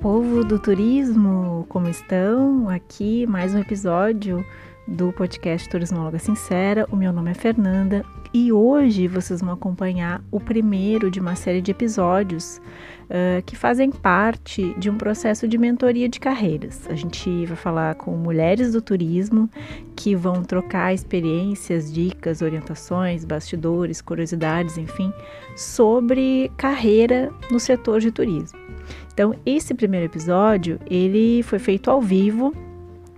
povo do turismo, como estão? Aqui mais um episódio do podcast Turismóloga Sincera. O meu nome é Fernanda e hoje vocês vão acompanhar o primeiro de uma série de episódios uh, que fazem parte de um processo de mentoria de carreiras. A gente vai falar com mulheres do turismo que vão trocar experiências, dicas, orientações, bastidores, curiosidades, enfim, sobre carreira no setor de turismo. Então, esse primeiro episódio, ele foi feito ao vivo,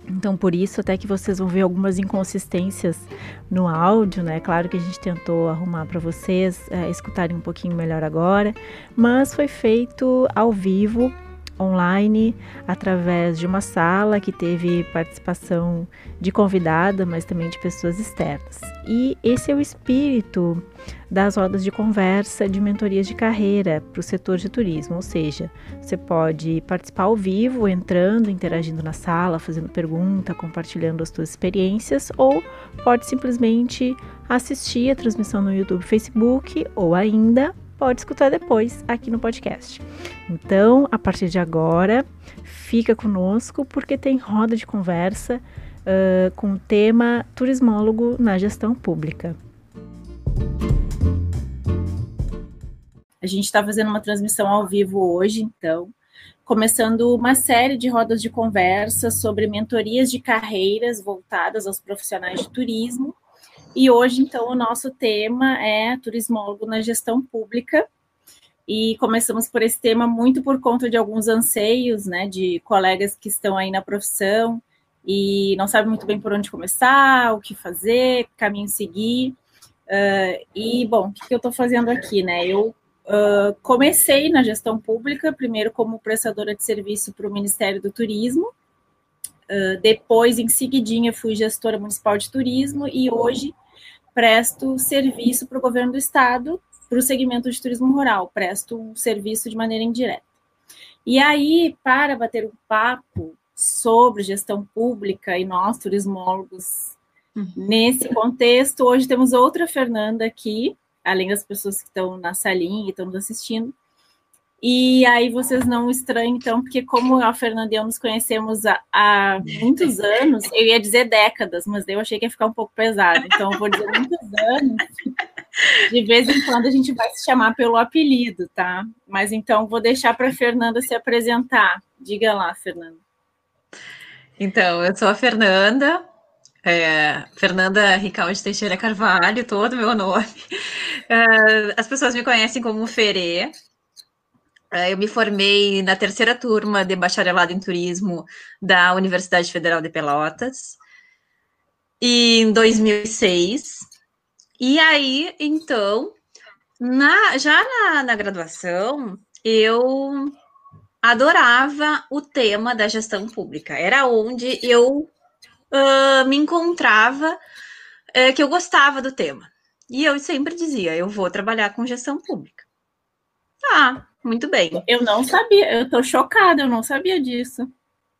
então, por isso, até que vocês vão ver algumas inconsistências no áudio, né? Claro que a gente tentou arrumar para vocês é, escutarem um pouquinho melhor agora, mas foi feito ao vivo online através de uma sala que teve participação de convidada, mas também de pessoas externas. E esse é o espírito das rodas de conversa de mentorias de carreira para o setor de turismo, ou seja, você pode participar ao vivo, entrando, interagindo na sala, fazendo pergunta, compartilhando as suas experiências, ou pode simplesmente assistir a transmissão no YouTube, Facebook, ou ainda pode escutar depois aqui no podcast. Então, a partir de agora, fica conosco porque tem roda de conversa uh, com o tema turismólogo na gestão pública. A gente está fazendo uma transmissão ao vivo hoje, então, começando uma série de rodas de conversa sobre mentorias de carreiras voltadas aos profissionais de turismo e hoje, então, o nosso tema é turismólogo na gestão pública. E começamos por esse tema muito por conta de alguns anseios, né, de colegas que estão aí na profissão e não sabem muito bem por onde começar, o que fazer, que caminho seguir. Uh, e, bom, o que, que eu estou fazendo aqui, né? Eu uh, comecei na gestão pública, primeiro como prestadora de serviço para o Ministério do Turismo, uh, depois, em seguidinha, fui gestora municipal de turismo e hoje presto serviço para o governo do estado, para o segmento de turismo rural, presto um serviço de maneira indireta. E aí, para bater um papo sobre gestão pública e nós, turismólogos, uhum. nesse contexto, hoje temos outra Fernanda aqui, além das pessoas que estão na salinha e estão nos assistindo, e aí vocês não estranham, então, porque como a Fernanda e eu nos conhecemos há, há, muitos anos, eu ia dizer décadas, mas eu achei que ia ficar um pouco pesado. Então, eu vou dizer muitos anos. De vez em quando a gente vai se chamar pelo apelido, tá? Mas então vou deixar para a Fernanda se apresentar. Diga lá, Fernanda. Então, eu sou a Fernanda, é, Fernanda Ricalde Teixeira Carvalho, todo meu nome. É, as pessoas me conhecem como Ferê, é, eu me formei na terceira turma de bacharelado em turismo da Universidade Federal de Pelotas em 2006. E aí, então, na, já na, na graduação, eu adorava o tema da gestão pública. Era onde eu uh, me encontrava, uh, que eu gostava do tema. E eu sempre dizia: eu vou trabalhar com gestão pública. Tá, muito bem. Eu não sabia, eu tô chocada, eu não sabia disso.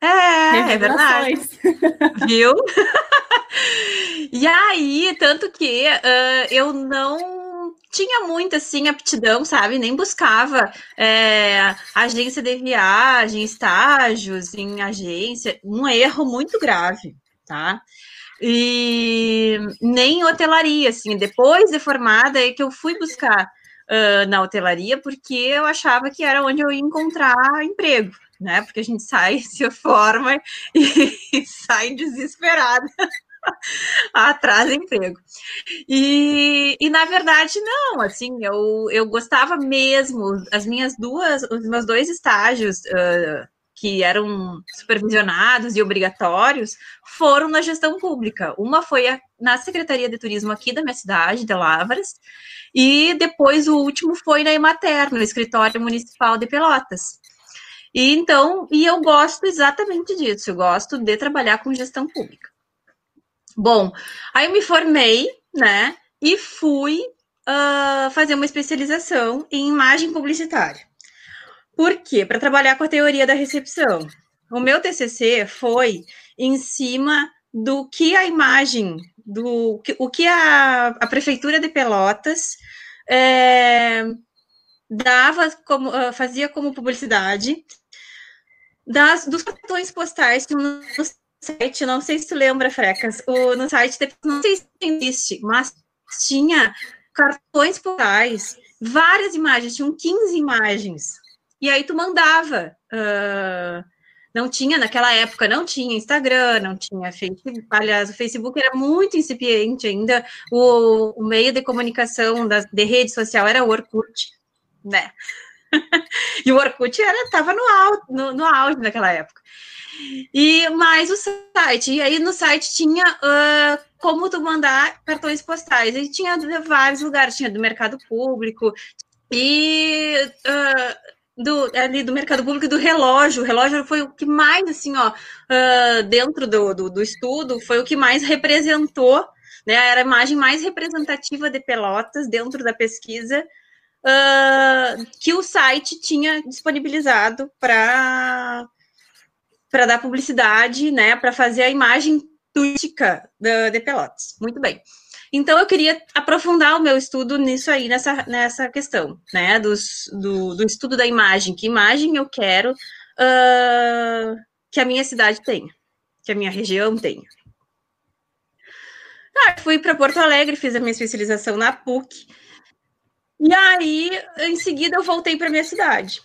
É, é verdade. Viu? e aí, tanto que uh, eu não tinha muito assim aptidão, sabe? Nem buscava é, agência de viagem, estágios em agência, um erro muito grave, tá? E nem hotelaria, assim, depois de formada é que eu fui buscar uh, na hotelaria, porque eu achava que era onde eu ia encontrar emprego, né? Porque a gente sai, se forma e, e sai desesperada atrás emprego. E, e na verdade, não, assim, eu, eu gostava mesmo, as minhas duas, os meus dois estágios uh, que eram supervisionados e obrigatórios foram na gestão pública. Uma foi a, na Secretaria de Turismo aqui da minha cidade, de Lavras, e depois o último foi na Emater, no Escritório Municipal de Pelotas. E então, e eu gosto exatamente disso, eu gosto de trabalhar com gestão pública. Bom, aí eu me formei, né, e fui uh, fazer uma especialização em imagem publicitária. Por quê? Para trabalhar com a teoria da recepção. O meu TCC foi em cima do que a imagem, do o que a, a prefeitura de Pelotas é, dava como ah, fazia como publicidade das, dos cartões postais que no, site, não sei se tu lembra, Frecas, o, no site, não sei se existe, mas tinha cartões postais, várias imagens, tinham 15 imagens. E aí tu mandava. Uh, não tinha, naquela época, não tinha Instagram, não tinha Facebook. Aliás, o Facebook era muito incipiente ainda. O, o meio de comunicação da, de rede social era o Orkut, né? e o Orkut estava no, no, no auge naquela época. E mais o site. E aí no site tinha uh, como tu mandar cartões postais. E tinha vários lugares, tinha do mercado público e uh, do, ali do mercado público do relógio. O relógio foi o que mais, assim, ó, uh, dentro do, do, do, estudo, foi o que mais representou, né? Era a imagem mais representativa de Pelotas dentro da pesquisa. que o site tinha disponibilizado para para dar publicidade, né, para fazer a imagem turística de, de Pelotas. Muito bem. Então, eu queria aprofundar o meu estudo nisso aí, nessa, nessa questão, né, dos, do, do estudo da imagem. Que imagem eu quero uh, que a minha cidade tenha, que a minha região tenha. Ah, fui para Porto Alegre, fiz a minha especialização na PUC. E aí, em seguida, eu voltei para minha cidade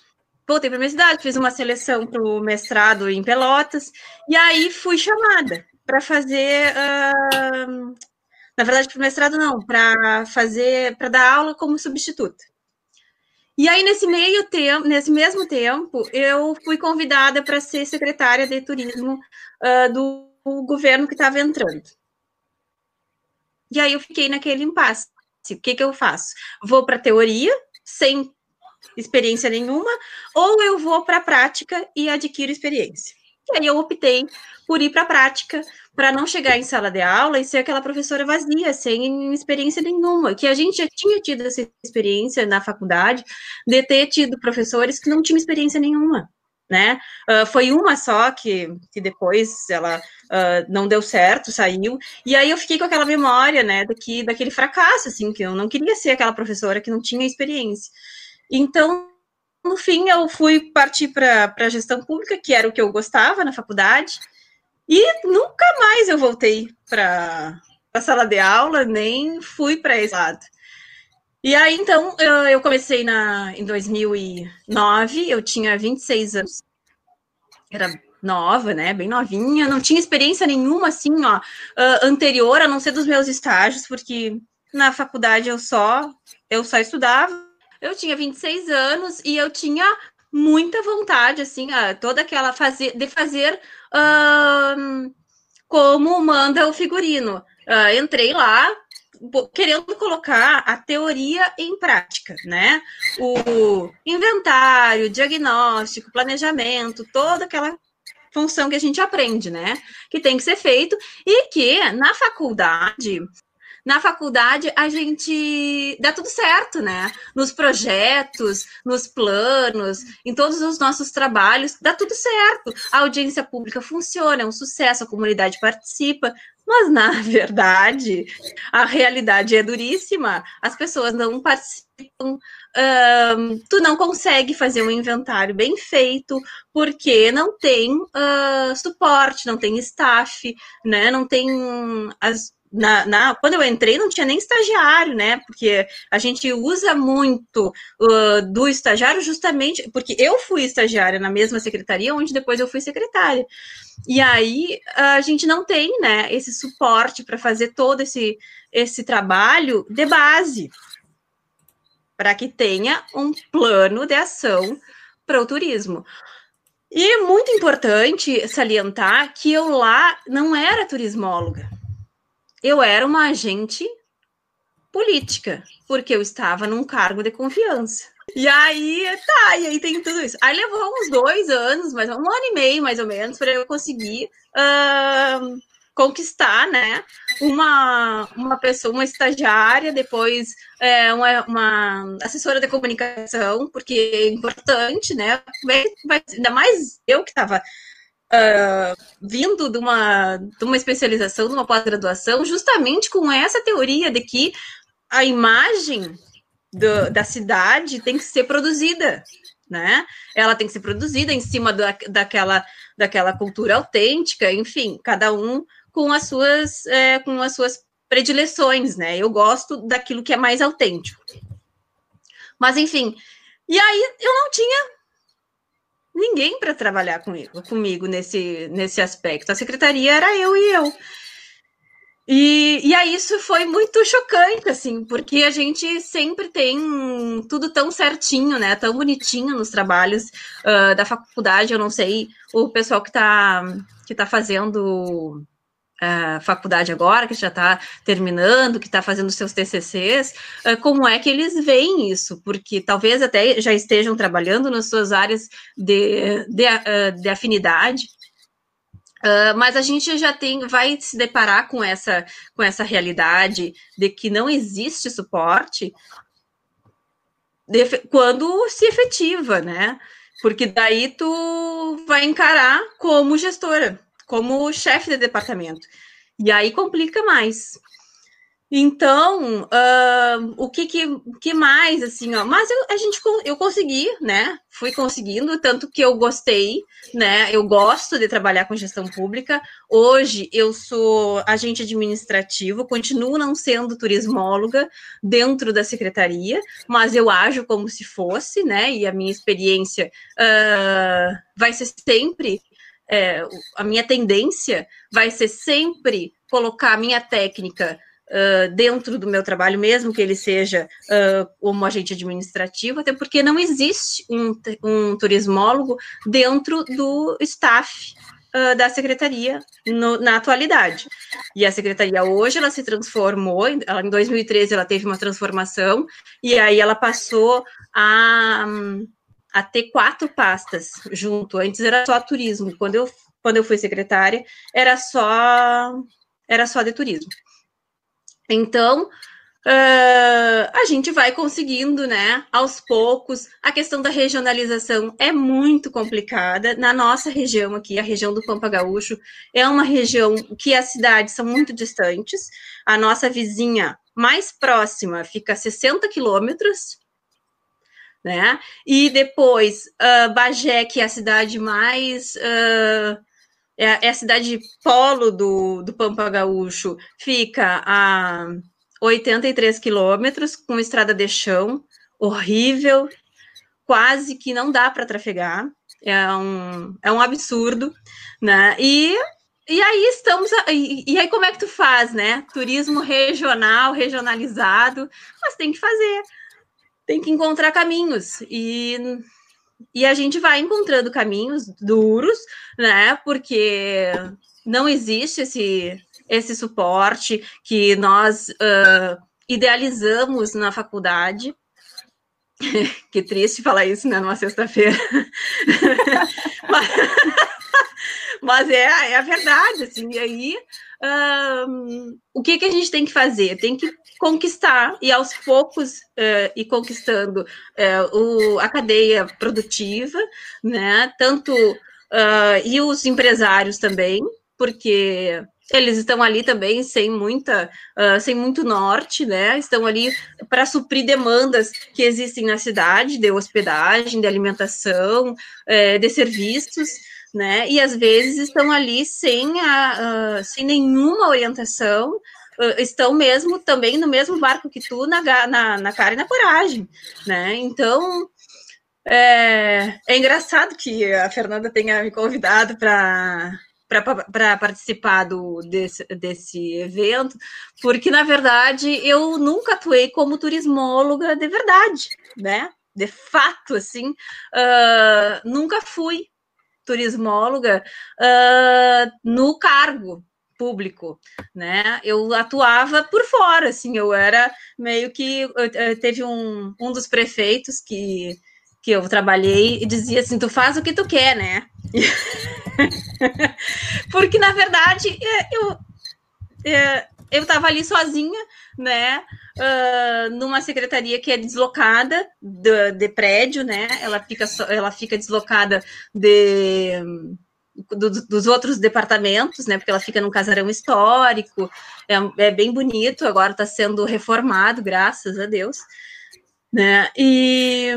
voltei para minha cidade, fiz uma seleção para o mestrado em Pelotas, e aí fui chamada para fazer. Uh, na verdade, para o mestrado não, para fazer, para dar aula como substituta. E aí, nesse meio tempo, nesse mesmo tempo, eu fui convidada para ser secretária de turismo uh, do governo que estava entrando. E aí eu fiquei naquele impasse. O que, que eu faço? Vou para a teoria, sem experiência nenhuma, ou eu vou para a prática e adquiro experiência. E aí eu optei por ir para a prática, para não chegar em sala de aula e ser aquela professora vazia, sem experiência nenhuma, que a gente já tinha tido essa experiência na faculdade, de ter tido professores que não tinham experiência nenhuma, né? Uh, foi uma só que, que depois ela uh, não deu certo, saiu, e aí eu fiquei com aquela memória, né, daqui, daquele fracasso, assim, que eu não queria ser aquela professora que não tinha experiência. Então, no fim, eu fui partir para a gestão pública, que era o que eu gostava na faculdade, e nunca mais eu voltei para a sala de aula, nem fui para esse lado. E aí, então, eu comecei na, em 2009, eu tinha 26 anos, era nova, né, bem novinha, não tinha experiência nenhuma, assim, ó, anterior, a não ser dos meus estágios, porque na faculdade eu só, eu só estudava, eu tinha 26 anos e eu tinha muita vontade, assim, toda aquela fazer, de fazer uh, como manda o figurino. Uh, entrei lá querendo colocar a teoria em prática, né? O inventário, diagnóstico, planejamento, toda aquela função que a gente aprende, né? Que tem que ser feito e que na faculdade na faculdade a gente dá tudo certo, né? Nos projetos, nos planos, em todos os nossos trabalhos, dá tudo certo. A audiência pública funciona, é um sucesso, a comunidade participa, mas na verdade a realidade é duríssima, as pessoas não participam. Tu não consegue fazer um inventário bem feito porque não tem uh, suporte, não tem staff, né? Não tem as na, na, quando eu entrei não tinha nem estagiário, né? Porque a gente usa muito uh, do estagiário justamente porque eu fui estagiária na mesma secretaria, onde depois eu fui secretária. E aí a gente não tem, né, esse suporte para fazer todo esse, esse trabalho de base para que tenha um plano de ação para o turismo. E é muito importante salientar que eu lá não era turismóloga eu era uma agente política, porque eu estava num cargo de confiança. E aí, tá, e aí tem tudo isso. Aí levou uns dois anos, mais um ano e meio, mais ou menos, para eu conseguir uh, conquistar, né, uma, uma pessoa, uma estagiária, depois é, uma, uma, assessora de comunicação, porque é importante, né, vai, vai, ainda mais eu que estava uh, vindo de uma, de uma especialização, de uma pós-graduação, justamente com essa teoria de que a imagem do, da cidade tem que ser produzida. né? Ela tem que ser produzida em cima da, daquela, daquela cultura autêntica, enfim, cada um com as suas, é, com as suas predileções, né? Eu gosto daquilo que é mais autêntico. Mas, enfim, e aí eu não tinha ninguém para trabalhar comigo, comigo nesse, nesse aspecto. A secretaria era eu e eu. E, e aí isso foi muito chocante, assim, porque a gente sempre tem tudo tão certinho, né? Tão bonitinho nos trabalhos uh, da faculdade. Eu não sei o pessoal que está que tá fazendo faculdade agora, que já está terminando, que está fazendo seus TCCs, uh, como é que eles veem isso? Porque talvez até já estejam trabalhando nas suas áreas de, de, uh, de afinidade, Uh, mas a gente já tem, vai se deparar com essa, com essa realidade de que não existe suporte de, quando se efetiva, né? Porque daí tu vai encarar como gestora, como chefe de departamento. E aí complica mais. Então, uh, o que, que, que, mais, assim, ó, mas eu, a gente, eu consegui, né, fui conseguindo, tanto que eu gostei, né, eu gosto de trabalhar com gestão pública, hoje eu sou agente administrativo, continuo não sendo turismóloga dentro da secretaria, mas eu ajo como se fosse, né, e a minha experiência uh, vai ser sempre, é, a minha tendência vai ser sempre colocar a minha técnica uh, dentro do meu trabalho, mesmo que ele seja uh, como agente administrativo, até porque não existe um, um turismólogo dentro do staff uh, da secretaria no, na atualidade. E a secretaria hoje ela se transformou, ela, em 2013 ela teve uma transformação e aí ela passou a, a ter quatro pastas junto. Antes era só turismo. Quando eu quando eu fui secretária era só era só de turismo. Então, uh, a gente vai conseguindo, né, aos poucos. A questão da regionalização é muito complicada. Na nossa região aqui, a região do Pampa Gaúcho, é uma região que as cidades são muito distantes. A nossa vizinha mais próxima fica a 60 quilômetros, né? E depois, uh, Bagé, que é a cidade mais. Uh, é, a cidade polo do, do Pampa Gaúcho, fica a 83 quilômetros, com estrada de chão, horrível, quase que não dá para trafegar, é um, é um absurdo, né? E, e aí estamos, e, e aí como é que tu faz, né? Turismo regional, regionalizado, mas tem que fazer, tem que encontrar caminhos, e e a gente vai encontrando caminhos duros, né? Porque não existe esse, esse suporte que nós uh, idealizamos na faculdade. que triste falar isso, né? Numa sexta-feira. mas, mas é, é, a verdade, assim. E aí, um, o que, que a gente tem que fazer? Tem que conquistar e aos poucos uh, ir conquistando uh, o, a cadeia produtiva, né? Tanto uh, e os empresários também, porque eles estão ali também sem muita, uh, sem muito norte, né? Estão ali para suprir demandas que existem na cidade de hospedagem, de alimentação, uh, de serviços, né? E às vezes estão ali sem, a, uh, sem nenhuma orientação, estão mesmo também no mesmo barco que tu, na, na, na cara e na coragem, né? Então, é, é engraçado que a Fernanda tenha me convidado para para participar do, desse, desse evento, porque, na verdade, eu nunca atuei como turismóloga de verdade, né? De fato, assim, uh, nunca fui turismóloga uh, no cargo, público, né? Eu atuava por fora, assim, eu era meio que teve um, um dos prefeitos que que eu trabalhei e dizia assim, tu faz o que tu quer, né? Porque na verdade é, eu é, eu estava ali sozinha, né? Uh, numa secretaria que é deslocada de, de prédio, né? Ela fica, ela fica deslocada de do, dos outros departamentos, né? Porque ela fica num casarão histórico, é, é bem bonito, agora está sendo reformado, graças a Deus, né? E,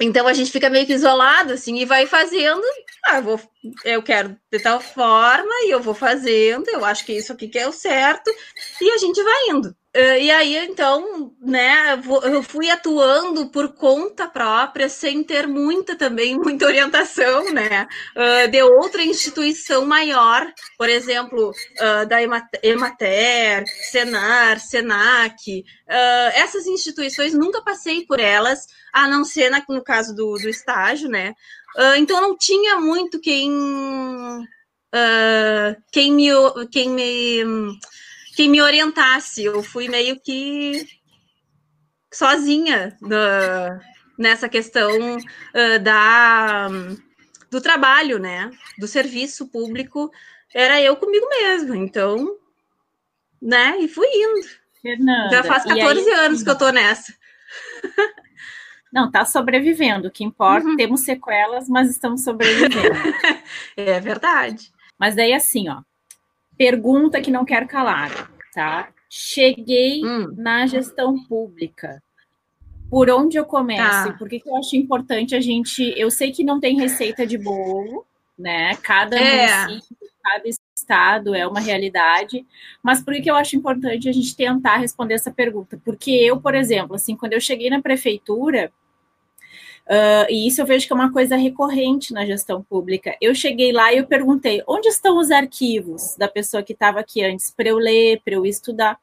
então a gente fica meio que isolado, assim, e vai fazendo. Ah, eu, vou, eu quero de tal forma e eu vou fazendo, eu acho que isso aqui que é o certo, e a gente vai indo. Uh, e aí, então, né, eu fui atuando por conta própria, sem ter muita também, muita orientação, né, uh, de outra instituição maior, por exemplo, uh, da Emater, Senar, Senac, essas instituições, nunca passei por elas, a não ser no caso do, do estágio, né, então não tinha muito quem, quem me, quem me quem me orientasse. Eu fui meio que sozinha nessa questão uh, da, do trabalho, né? Do serviço público. Era eu comigo mesma. Então, né? E fui indo. Fernanda, Já faz 14 aí, anos que eu tô nessa. Não, tá sobrevivendo. O que importa, uhum. temos sequelas, mas estamos sobrevivendo. é verdade. Mas daí, assim, ó, Pergunta que não quero calar, tá? Cheguei hum. na gestão pública. Por onde eu começo? Tá. Por que, que eu acho importante a gente. Eu sei que não tem receita de bolo, né? Cada é. município, cada estado é uma realidade. Mas por que, que eu acho importante a gente tentar responder essa pergunta? Porque eu, por exemplo, assim, quando eu cheguei na prefeitura, Uh, e isso eu vejo que é uma coisa recorrente na gestão pública. Eu cheguei lá e eu perguntei: onde estão os arquivos da pessoa que estava aqui antes para eu ler, para eu estudar?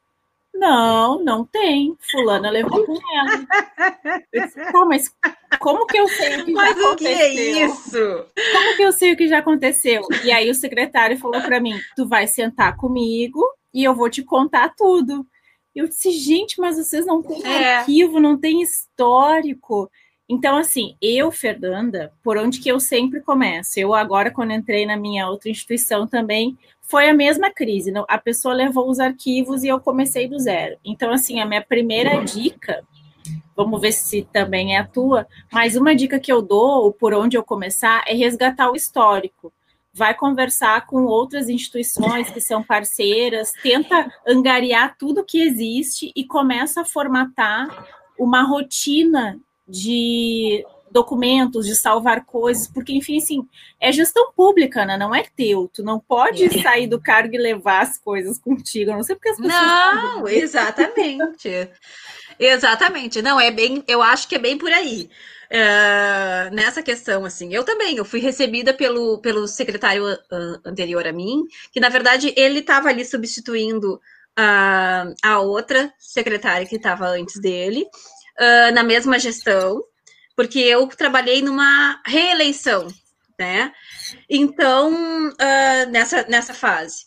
Não, não tem. Fulana levou com ela. Eu disse, tá, mas como que eu sei o que mas já aconteceu? Mas o que é isso? Como que eu sei o que já aconteceu? E aí o secretário falou para mim: tu vai sentar comigo e eu vou te contar tudo. Eu disse, gente, mas vocês não têm é. arquivo, não tem histórico. Então, assim, eu, Fernanda, por onde que eu sempre começo? Eu agora, quando entrei na minha outra instituição também, foi a mesma crise. A pessoa levou os arquivos e eu comecei do zero. Então, assim, a minha primeira dica, vamos ver se também é a tua, mas uma dica que eu dou, por onde eu começar, é resgatar o histórico. Vai conversar com outras instituições que são parceiras, tenta angariar tudo que existe e começa a formatar uma rotina de documentos, de salvar coisas, porque, enfim, assim, é gestão pública, né? Não é teu. Tu não pode é. sair do cargo e levar as coisas contigo. Eu não sei porque as pessoas. Não, exatamente. exatamente. Não, é bem. Eu acho que é bem por aí. É, nessa questão, assim, eu também, eu fui recebida pelo, pelo secretário anterior a mim, que na verdade ele estava ali substituindo a, a outra secretária que estava antes dele, uh, na mesma gestão, porque eu trabalhei numa reeleição, né? Então, uh, nessa, nessa fase.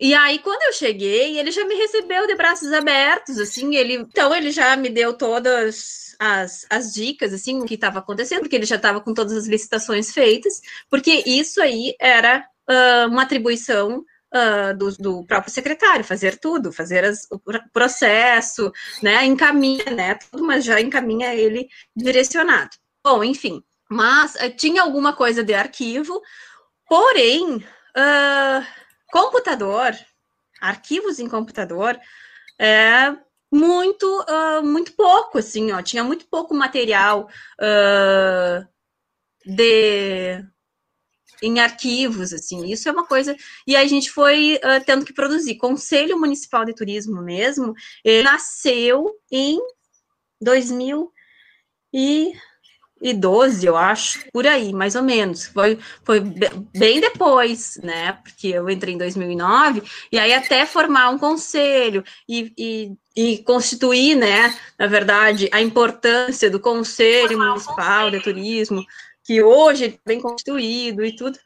E aí, quando eu cheguei, ele já me recebeu de braços abertos, assim, ele, então ele já me deu todas as, as dicas, assim, o que estava acontecendo, porque ele já estava com todas as licitações feitas, porque isso aí era uh, uma atribuição uh, do, do, próprio secretário, fazer tudo, fazer as, o processo, né, encaminha, né, tudo, mas já encaminha ele direcionado. Bom, enfim, mas uh, tinha alguma coisa de arquivo, porém, uh, computador, arquivos em computador, é muito, uh, muito pouco, assim, ó, tinha muito pouco material de em arquivos, assim, isso é uma coisa. E a gente foi uh, tendo que produzir. Conselho Municipal de Turismo mesmo, ele nasceu em 2012, eu acho, por aí, mais ou menos. Foi, foi bem depois, né? Porque eu entrei em 2009, e aí até formar um conselho e, e, e constituir, né, na verdade, a importância do Conselho Municipal de Turismo que hoje é bem constituído e tudo.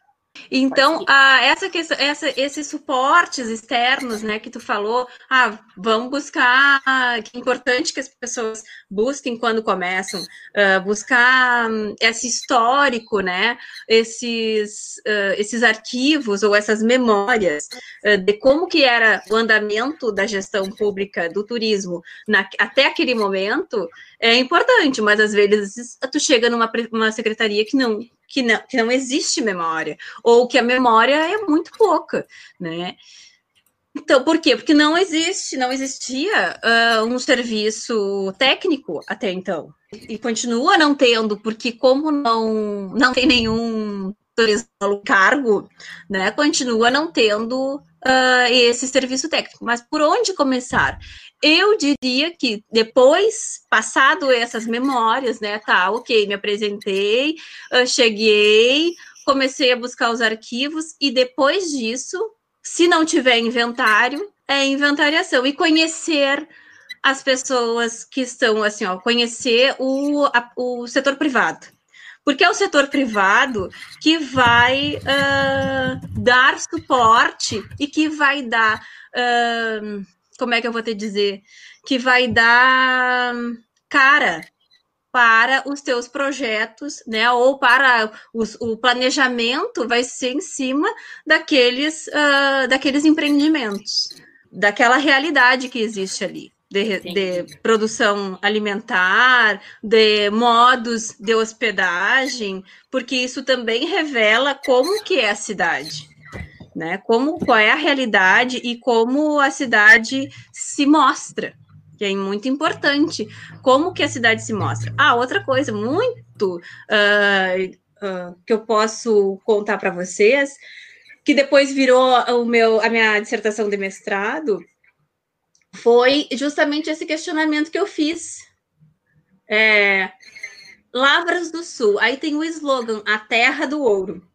Então, a, essa, essa, esses suportes externos, né, que tu falou, ah, vamos buscar, que é importante que as pessoas busquem quando começam, uh, buscar um, esse histórico, né, esses, uh, esses arquivos ou essas memórias uh, de como que era o andamento da gestão pública do turismo na, até aquele momento, é importante, mas às vezes tu chega numa uma secretaria que não que não, que não existe memória, ou que a memória é muito pouca, né? Então, por quê? Porque não existe, não existia uh, um serviço técnico até então. E continua não tendo, porque como não, não tem nenhum cargo, né, continua não tendo uh, esse serviço técnico. Mas por onde começar? Eu diria que depois, passado essas memórias, né, tá, ok, me apresentei, uh, cheguei, comecei a buscar os arquivos e depois disso se não tiver inventário, é inventariação. E conhecer as pessoas que estão, assim, ó, conhecer o, a, o setor privado. Porque é o setor privado que vai uh, dar suporte e que vai dar. Uh, como é que eu vou te dizer? Que vai dar cara para os teus projetos, né? Ou para os, o planejamento vai ser em cima daqueles, uh, daqueles empreendimentos, daquela realidade que existe ali. De, de, produção alimentar, de modos de hospedagem, porque isso também revela como que é a cidade, né? Como qual é a realidade e como a cidade se mostra que é muito importante. Como que a cidade se mostra? Ah, outra coisa muito uh, uh, que eu posso contar para vocês, que depois virou o meu, a minha dissertação de mestrado, foi justamente esse questionamento que eu fiz. É, Lavras do Sul, aí tem o slogan, a terra do ouro.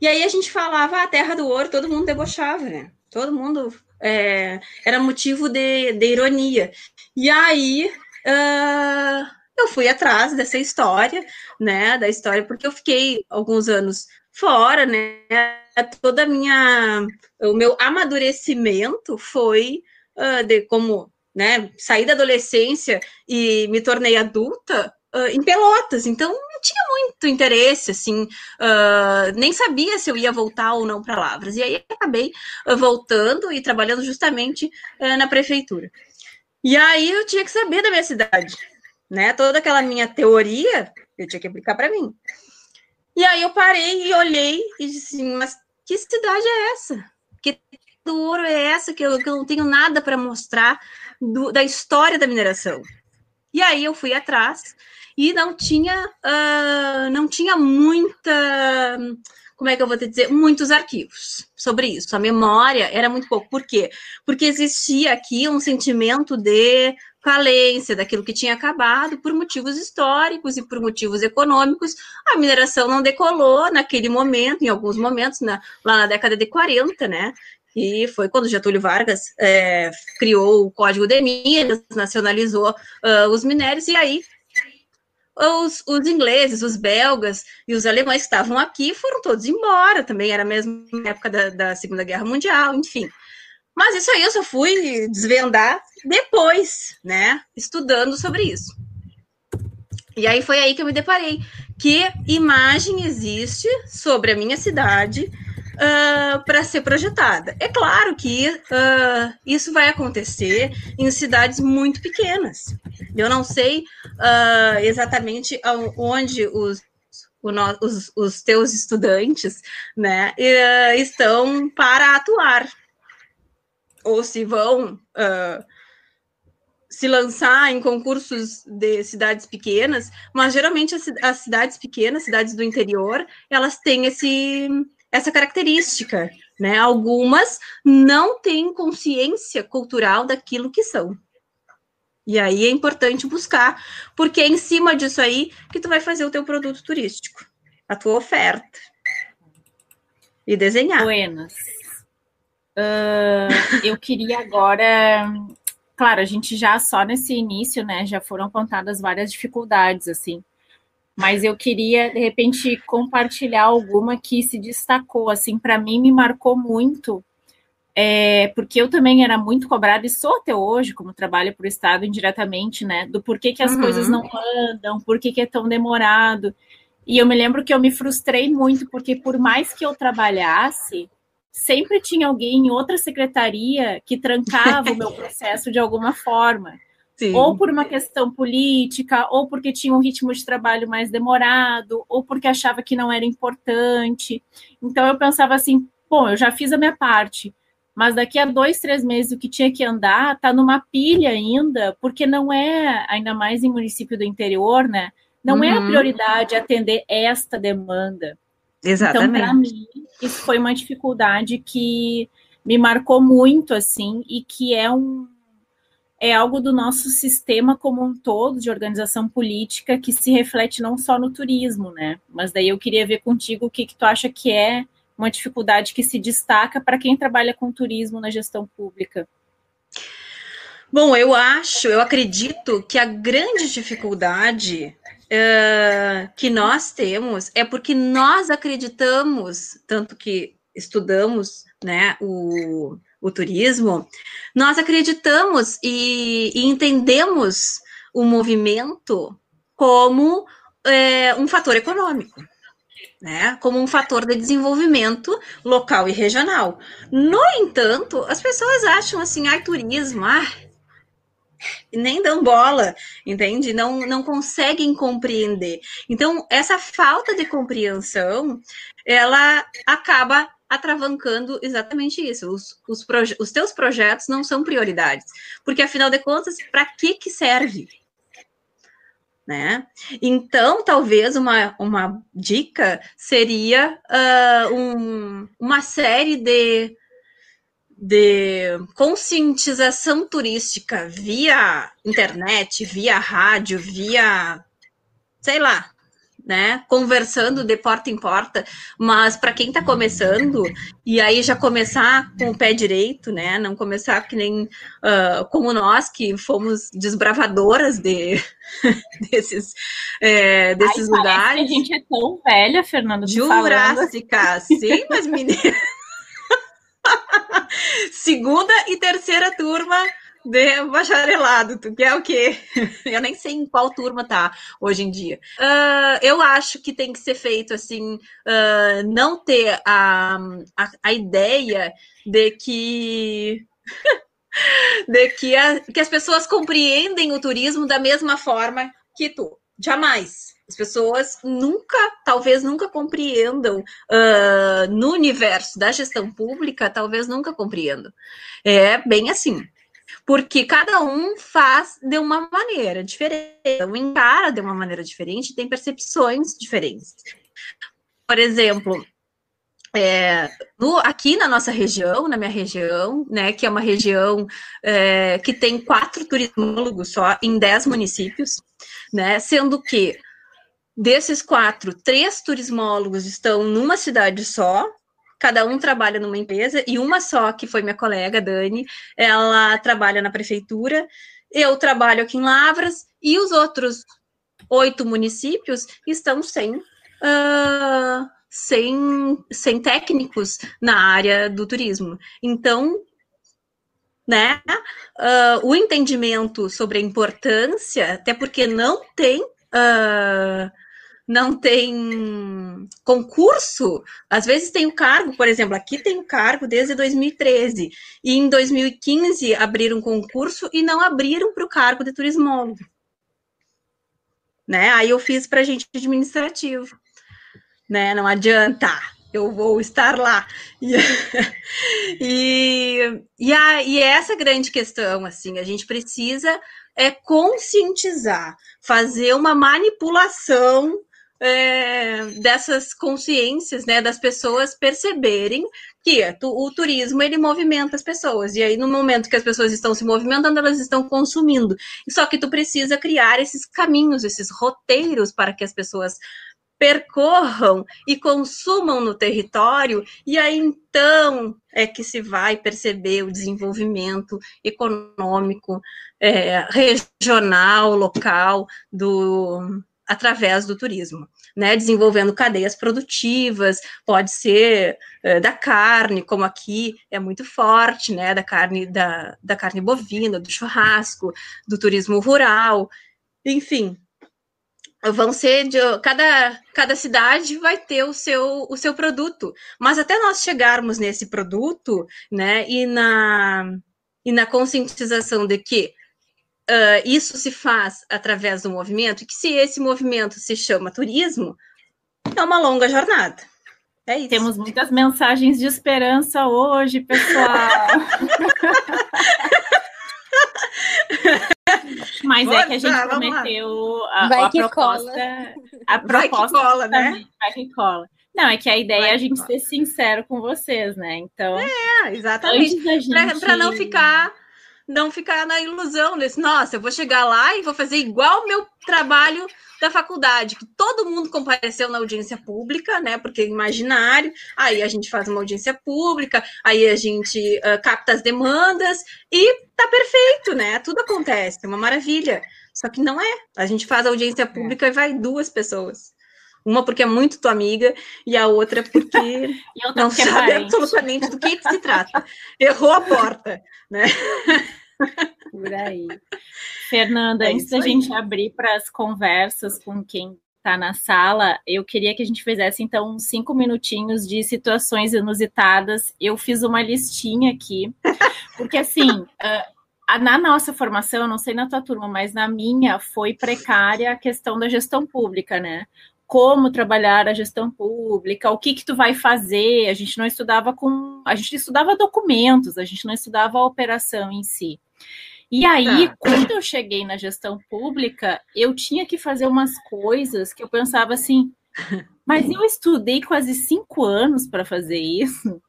E aí a gente falava, ah, a terra do ouro, todo mundo debochava, né? Todo mundo é, era motivo de, de, ironia. E aí uh, eu fui atrás dessa história, né? Da história, porque eu fiquei alguns anos fora, né? Toda minha. O meu amadurecimento foi uh, de como né, saí da adolescência e me tornei adulta uh, em Pelotas, então não tinha muito interesse, assim, uh, nem sabia se eu ia voltar ou não para Lavras. E aí acabei uh, voltando e trabalhando justamente na prefeitura. E aí eu tinha que saber da minha cidade, né? Toda aquela minha teoria eu tinha que aplicar para mim. E aí eu parei e olhei e disse assim, mas que cidade é essa? Que do ouro é essa que eu, que eu não tenho nada para mostrar do, da história da mineração? E aí eu fui atrás e não tinha, uh, não tinha muita, como é que eu vou te dizer, muitos arquivos sobre isso. A memória era muito pouco. Por quê? Porque existia aqui um sentimento de falência daquilo que tinha acabado por motivos históricos e por motivos econômicos. A mineração não decolou naquele momento, em alguns momentos, na, lá na década de 40, né? E foi quando Getúlio Vargas é, criou o Código de Minas, nacionalizou uh, os minérios, e aí os, os, ingleses, os belgas e os alemães que estavam aqui foram todos embora, também era a mesma época da, da, Segunda Guerra Mundial, enfim. Mas isso aí eu só fui desvendar depois, né, estudando sobre isso. E aí foi aí que eu me deparei que imagem existe sobre a minha cidade uh, ah, para ser projetada. É claro que uh, isso vai acontecer em cidades muito pequenas. Eu não sei uh, exatamente onde os, os, os, teus estudantes né, estão para atuar, ou se vão se lançar em concursos de cidades pequenas, mas geralmente as, as, cidades pequenas, cidades do interior, elas têm esse, essa característica, né? Algumas não têm consciência cultural daquilo que são. E aí é importante buscar, porque é em cima disso aí que tu vai fazer o teu produto turístico, a tua oferta. E desenhar. Buenas. Uh, eu queria agora, claro, a gente já só nesse início, né, já foram contadas várias dificuldades, assim, mas eu queria de repente compartilhar alguma que se destacou, assim, para mim me marcou muito, é, porque eu também era muito cobrada e sou até hoje, como trabalho para o Estado indiretamente, né, do porquê que as uhum. coisas não andam, por que é tão demorado. E eu me lembro que eu me frustrei muito, porque por mais que eu trabalhasse, sempre tinha alguém em outra secretaria que trancava o meu processo de alguma forma. Sim. Ou por uma questão política, ou porque tinha um ritmo de trabalho mais demorado, ou porque achava que não era importante. Então eu pensava assim, bom, eu já fiz a minha parte. mas daqui a dois, três meses o que tinha que andar está numa pilha ainda, porque não é, ainda mais em município do interior, né? Não uhum. é a uhum. prioridade atender esta demanda. Exatamente. Então, para mim, isso foi uma dificuldade que me marcou muito, assim, e que é um é algo do nosso sistema como um todo de organização política que se reflete não só no turismo, né? Mas daí eu queria ver contigo o que, que tu acha que é uma dificuldade que se destaca para quem trabalha com turismo na gestão pública? Bom, eu acho, eu acredito que a grande dificuldade uh, que nós temos é porque nós acreditamos, tanto que estudamos né, o, o turismo, nós acreditamos e, e entendemos o movimento como é, um fator econômico né, como um fator de desenvolvimento local e regional. No entanto, as pessoas acham assim, ai, turismo, ah, nem dão bola, entende? Não, não conseguem compreender. Então, essa falta de compreensão, ela acaba atravancando exatamente isso. Os, os, os teus projetos não são prioridades, porque afinal de contas, para que que serve? né? Então, talvez uma, uma dica seria uh, um, uma série de, de conscientização turística via internet, via rádio, via sei lá, né, conversando de porta em porta, mas para quem está começando, e aí já começar com o pé direito, né, não começar que nem uh, como nós, que fomos desbravadoras de, desses, é, desses Ai, lugares. a gente é tão velha, Fernanda. Jurássica, sim, mas menina. Segunda e terceira turma de bacharelado, tu quer o quê? Eu nem sei em qual turma tá hoje em dia. Uh, eu acho que tem que ser feito assim, uh, não ter a, a, a, ideia de que. de que, a, que as pessoas compreendem o turismo da mesma forma que tu. Jamais. As pessoas nunca, talvez nunca compreendam uh, no universo da gestão pública, talvez nunca compreendam. É bem assim porque cada um faz de uma maneira diferente, um encara de uma maneira diferente, tem percepções diferentes. Por exemplo, é, no, aqui na nossa região, na minha região, né, que é uma região é, que tem quatro turismólogos só em dez municípios, né, sendo que desses quatro, três turismólogos estão numa cidade só, cada um trabalha numa empresa, e uma só, que foi minha colega, Dani, ela trabalha na prefeitura, eu trabalho aqui em Lavras, e os outros oito municípios estão sem, uh, sem, sem técnicos na área do turismo. Então, né, uh, o entendimento sobre a importância, até porque não tem. Uh, não tem concurso, às vezes tem o cargo, por exemplo, aqui tem o cargo desde 2013, e em 2015 abriram concurso e não abriram para o cargo de turismólogo. Né? Aí eu fiz para gente administrativo. Né? Não adianta, eu vou estar lá. E, e, e, a, e essa grande questão, assim, a gente precisa é conscientizar, fazer uma manipulação é, dessas consciências, né, das pessoas perceberem que o turismo ele movimenta as pessoas e aí no momento que as pessoas estão se movimentando elas estão consumindo. Só que tu precisa criar esses caminhos, esses roteiros para que as pessoas percorram e consumam no território, e aí então é que se vai perceber o desenvolvimento econômico, é, regional, local do, através do turismo, né? Desenvolvendo cadeias produtivas, pode ser é, da carne, como aqui é muito forte, né? Da carne da, da carne bovina, do churrasco, do turismo rural, enfim. Vão ser de cada, cada cidade vai ter o seu, o seu produto, mas até nós chegarmos nesse produto, né, e na, e na conscientização de que uh, isso se faz através do movimento, e que se esse movimento se chama turismo, é uma longa jornada. É isso. Temos muitas mensagens de esperança hoje, pessoal. Mas é que a gente prometeu a, a proposta. Cola. A proposta vai que cola, né? Vai que cola. Não, é que a ideia vai é a gente ser sincero com vocês, né? Então. É, exatamente. Gente... Para não ficar não ficar na ilusão desse, nossa, eu vou chegar lá e vou fazer igual o meu trabalho da faculdade, que todo mundo compareceu na audiência pública, né? Porque é imaginário, aí a gente faz uma audiência pública, aí a gente uh, capta as demandas e tá perfeito, né? Tudo acontece, é uma maravilha. Só que não é. A gente faz audiência é. pública é. e vai duas pessoas. Uma porque é muito tua amiga e a outra porque não porque sabe é absolutamente do que, que se trata. Errou a porta, né? Por aí. Fernanda, é antes da gente abrir para as conversas com quem está na sala, eu queria que a gente fizesse então cinco minutinhos de situações inusitadas. Eu fiz uma listinha aqui, porque assim, uh, na nossa formação, não sei na tua turma, mas na minha foi precária a questão da gestão pública, né? Como trabalhar a gestão pública, o que que tu vai fazer. A gente não estudava com, a gente estudava documentos, a gente não estudava a operação em si. E aí, tá. quando eu cheguei na gestão pública, eu tinha que fazer umas coisas que eu pensava assim, mas eu estudei quase cinco anos para fazer isso.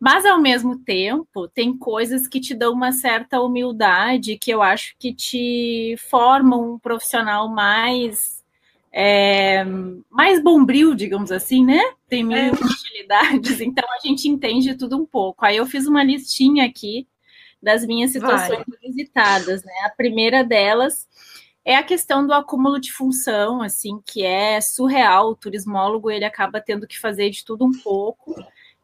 Mas, ao mesmo tempo, tem coisas que te dão uma certa humildade que eu acho que te formam um profissional mais é, mais bombril, digamos assim, né? Tem mil é. utilidades, então a gente entende tudo um pouco. Aí eu fiz uma listinha aqui das minhas situações Vai. visitadas, né? A primeira delas é a questão do acúmulo de função, assim, que é surreal. O turismólogo ele acaba tendo que fazer de tudo um pouco.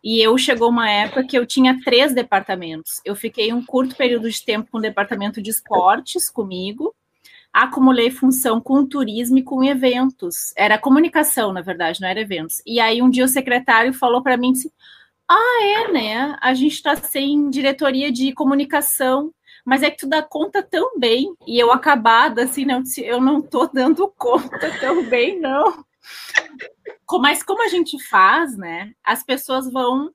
E eu chegou uma época que eu tinha três departamentos. Eu fiquei um curto período de tempo com o departamento de esportes comigo, acumulei função com turismo e com eventos. Era comunicação, na verdade, não era eventos. E aí um dia o secretário falou para mim assim: "Ah, é, né? A gente está sem diretoria de comunicação, mas é que tu dá conta tão bem". E eu acabada assim, não, eu não tô dando conta tão bem, não. Mas como a gente faz, né? As pessoas vão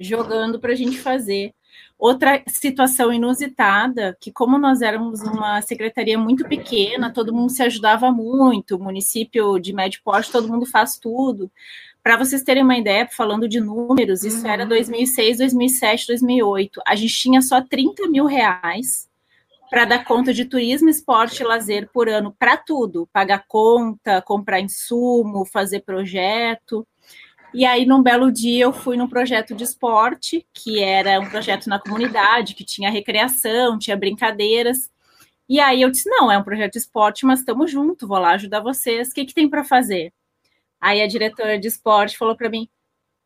jogando para a gente fazer. Outra situação inusitada, que como nós éramos uma secretaria muito pequena, todo mundo se ajudava muito, município de médio porte, todo mundo faz tudo. Para vocês terem uma ideia, falando de números, isso uhum. era 2006, 2007, 2008. A gente tinha só 30 mil reais para dar conta de turismo, esporte e lazer por ano, para tudo. Pagar conta, comprar insumo, fazer projeto. E aí, num belo dia, eu fui num projeto de esporte, que era um projeto na comunidade, que tinha recreação, tinha brincadeiras. E aí eu disse: não, é um projeto de esporte, mas estamos juntos, vou lá ajudar vocês. O que, que tem para fazer? Aí a diretora de esporte falou para mim: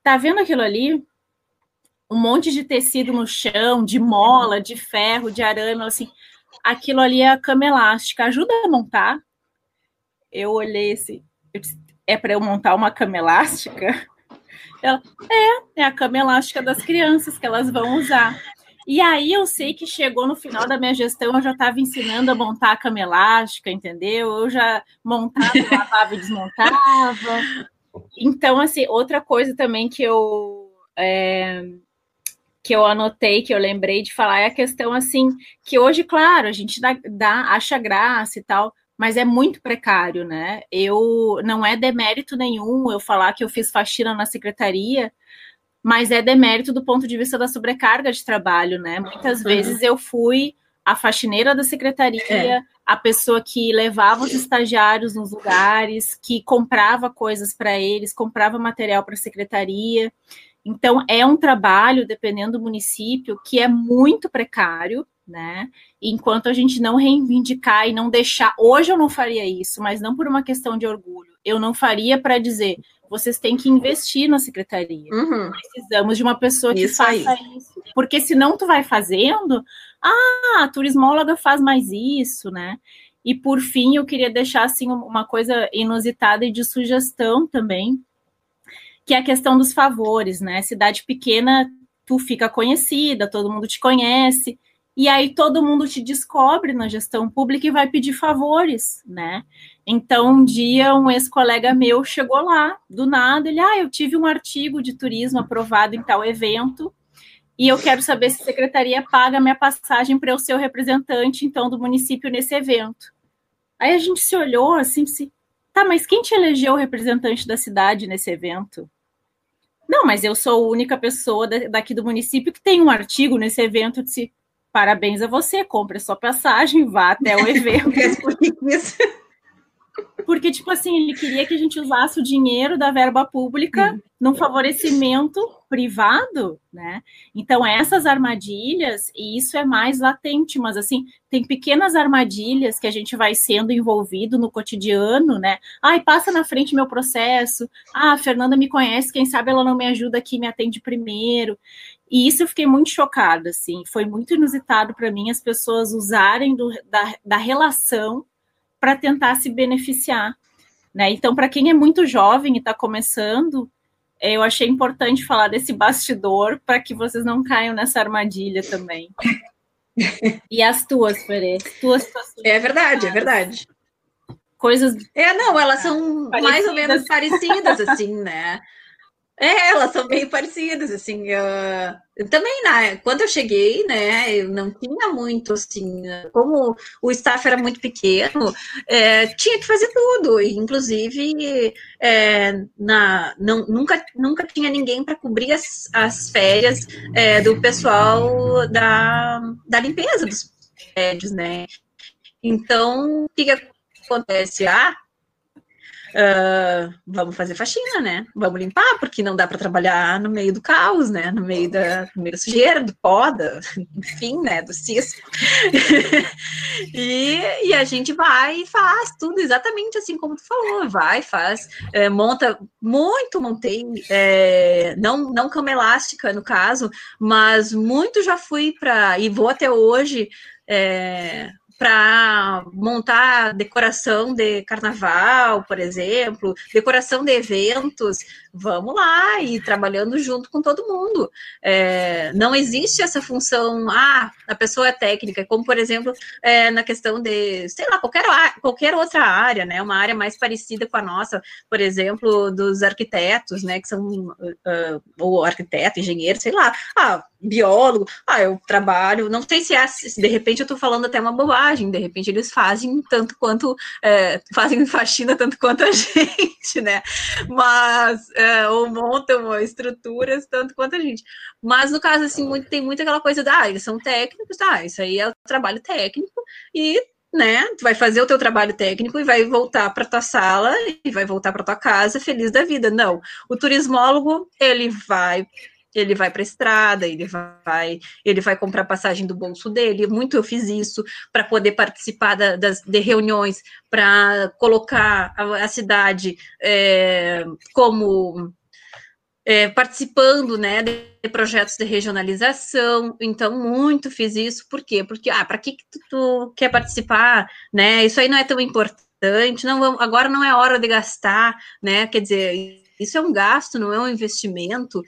tá vendo aquilo ali? Um monte de tecido no chão, de mola, de ferro, de arame, assim. Aquilo ali é a cama elástica, ajuda a montar. Eu olhei assim, eu disse, é para eu montar uma cama elástica? Ela, é, é a cama elástica das crianças que elas vão usar. E aí eu sei que chegou no final da minha gestão, eu já estava ensinando a montar a cama elástica, entendeu? Eu já montava, lavava e desmontava. Então, assim, outra coisa também que eu é, que eu anotei, que eu lembrei de falar, é a questão assim, que hoje, claro, a gente dá, dá acha graça e tal, mas é muito precário, né? Eu não é demérito nenhum eu falar que eu fiz faxina na secretaria, mas é demérito do ponto de vista da sobrecarga de trabalho, né? Muitas uhum. vezes eu fui a faxineira da secretaria, é. a pessoa que levava os estagiários nos lugares, que comprava coisas para eles, comprava material para a secretaria. Então, é um trabalho, dependendo do município, que é muito precário, né? Enquanto a gente não reivindicar e não deixar. Hoje eu não faria isso, mas não por uma questão de orgulho. Eu não faria para dizer vocês têm que investir na secretaria. Uhum. Precisamos de uma pessoa que isso faça aí. isso. Porque senão tu vai fazendo, ah, a turismóloga faz mais isso, né? E por fim, eu queria deixar assim uma coisa inusitada e de sugestão também, que é a questão dos favores, né? Cidade pequena, tu fica conhecida, todo mundo te conhece, e aí todo mundo te descobre na gestão pública e vai pedir favores, né? Então, um dia um ex-colega meu chegou lá, do nada, ele, ah, eu tive um artigo de turismo aprovado em tal evento, e eu quero saber se a secretaria paga minha passagem para eu ser o representante, então, do município nesse evento. Aí a gente se olhou assim, se, tá, mas quem te elegeu representante da cidade nesse evento? Não, mas eu sou a única pessoa daqui do município que tem um artigo nesse evento. Eu disse, parabéns a você, compre a sua passagem, vá até o evento. Porque, tipo assim, ele queria que a gente usasse o dinheiro da verba pública uhum. num favorecimento privado, né? Então, essas armadilhas, e isso é mais latente, mas assim, tem pequenas armadilhas que a gente vai sendo envolvido no cotidiano, né? Ai, passa na frente meu processo. Ah, a Fernanda me conhece, quem sabe ela não me ajuda aqui, me atende primeiro. E isso eu fiquei muito chocada, assim. Foi muito inusitado para mim as pessoas usarem do, da, da relação para tentar se beneficiar. Né? Então, para quem é muito jovem e está começando, eu achei importante falar desse bastidor para que vocês não caiam nessa armadilha também. e as tuas, Ferê? Tuas É verdade, é verdade. Coisas. É, não, elas são parecidas. mais ou menos parecidas, assim, né? É, elas são bem parecidas, assim. Uh, também, né, quando eu cheguei, né, eu não tinha muito, assim, como o staff era muito pequeno, é, tinha que fazer tudo, inclusive, é, na, não, nunca, nunca tinha ninguém para cobrir as, as férias é, do pessoal da, da limpeza dos prédios, né. Então, o que acontece? Ah, Uh, vamos fazer faxina, né? Vamos limpar, porque não dá para trabalhar no meio do caos, né? No meio da, no meio da sujeira, do pó, enfim, né? Do cisco. e, e, a gente vai e faz tudo exatamente assim como tu falou. Vai, faz, é, monta, muito montei, é, não, não cama elástica no caso, mas muito já fui para, e vou até hoje. É, para montar decoração de carnaval, por exemplo, decoração de eventos, vamos lá e trabalhando junto com todo mundo. É, não existe essa função, ah, a pessoa é técnica, como por exemplo é, na questão de, sei lá, qualquer, qualquer outra área, né? Uma área mais parecida com a nossa, por exemplo, dos arquitetos, né? Que são uh, ou arquiteto, engenheiro, sei lá, ah, biólogo, ah, eu trabalho, não sei se é, de repente eu estou falando até uma bobagem, de repente eles fazem tanto quanto, é, fazem faxina tanto quanto a gente, né, mas, é, ou montam estruturas tanto quanto a gente, mas no caso, assim, muito, tem muito aquela coisa da, ah, eles são técnicos, tá, isso aí é o trabalho técnico, e né? Tu vai fazer o teu trabalho técnico e vai voltar para tua sala e vai voltar para tua casa feliz da vida. Não, o turismólogo ele vai ele vai para a estrada, ele vai, ele vai comprar passagem do bolso dele. Muito eu fiz isso para poder participar da, das de reuniões, para colocar a, a cidade é, como é, participando né, de projetos de regionalização, então muito fiz isso, por quê? Porque, ah, para que, que tu, tu, quer participar, né, isso aí não é tão importante, não, agora não é hora de gastar, né, quer dizer, isso é um gasto, não é um investimento,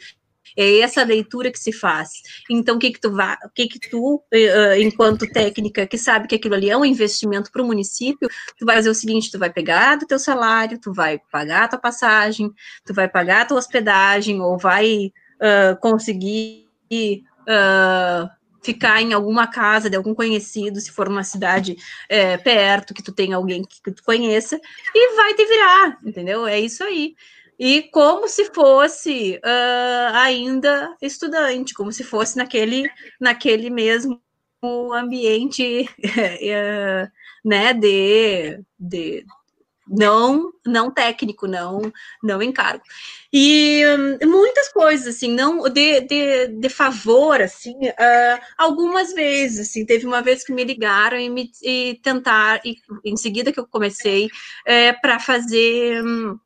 é essa leitura que se faz. Então, o que que tu vai, o que que tu, uh, enquanto técnica, que sabe que aquilo ali é um investimento para o município, tu vai fazer o seguinte, tu vai pegar do teu salário, tu vai pagar a tua passagem, tu vai pagar a tua hospedagem, ou vai uh, conseguir uh, ficar em alguma casa de algum conhecido, se for uma cidade é, perto, que tu tem alguém que, que tu conheça, e vai te virar, entendeu? É isso aí e como se fosse uh, ainda estudante, como se fosse naquele, naquele mesmo ambiente uh, né, de, de não não técnico, não não encargo. E um, muitas coisas, assim, não de, de, de favor, assim, uh, algumas vezes, assim, teve uma vez que me ligaram e me e tentar, e em seguida que eu comecei, é, para fazer. Um,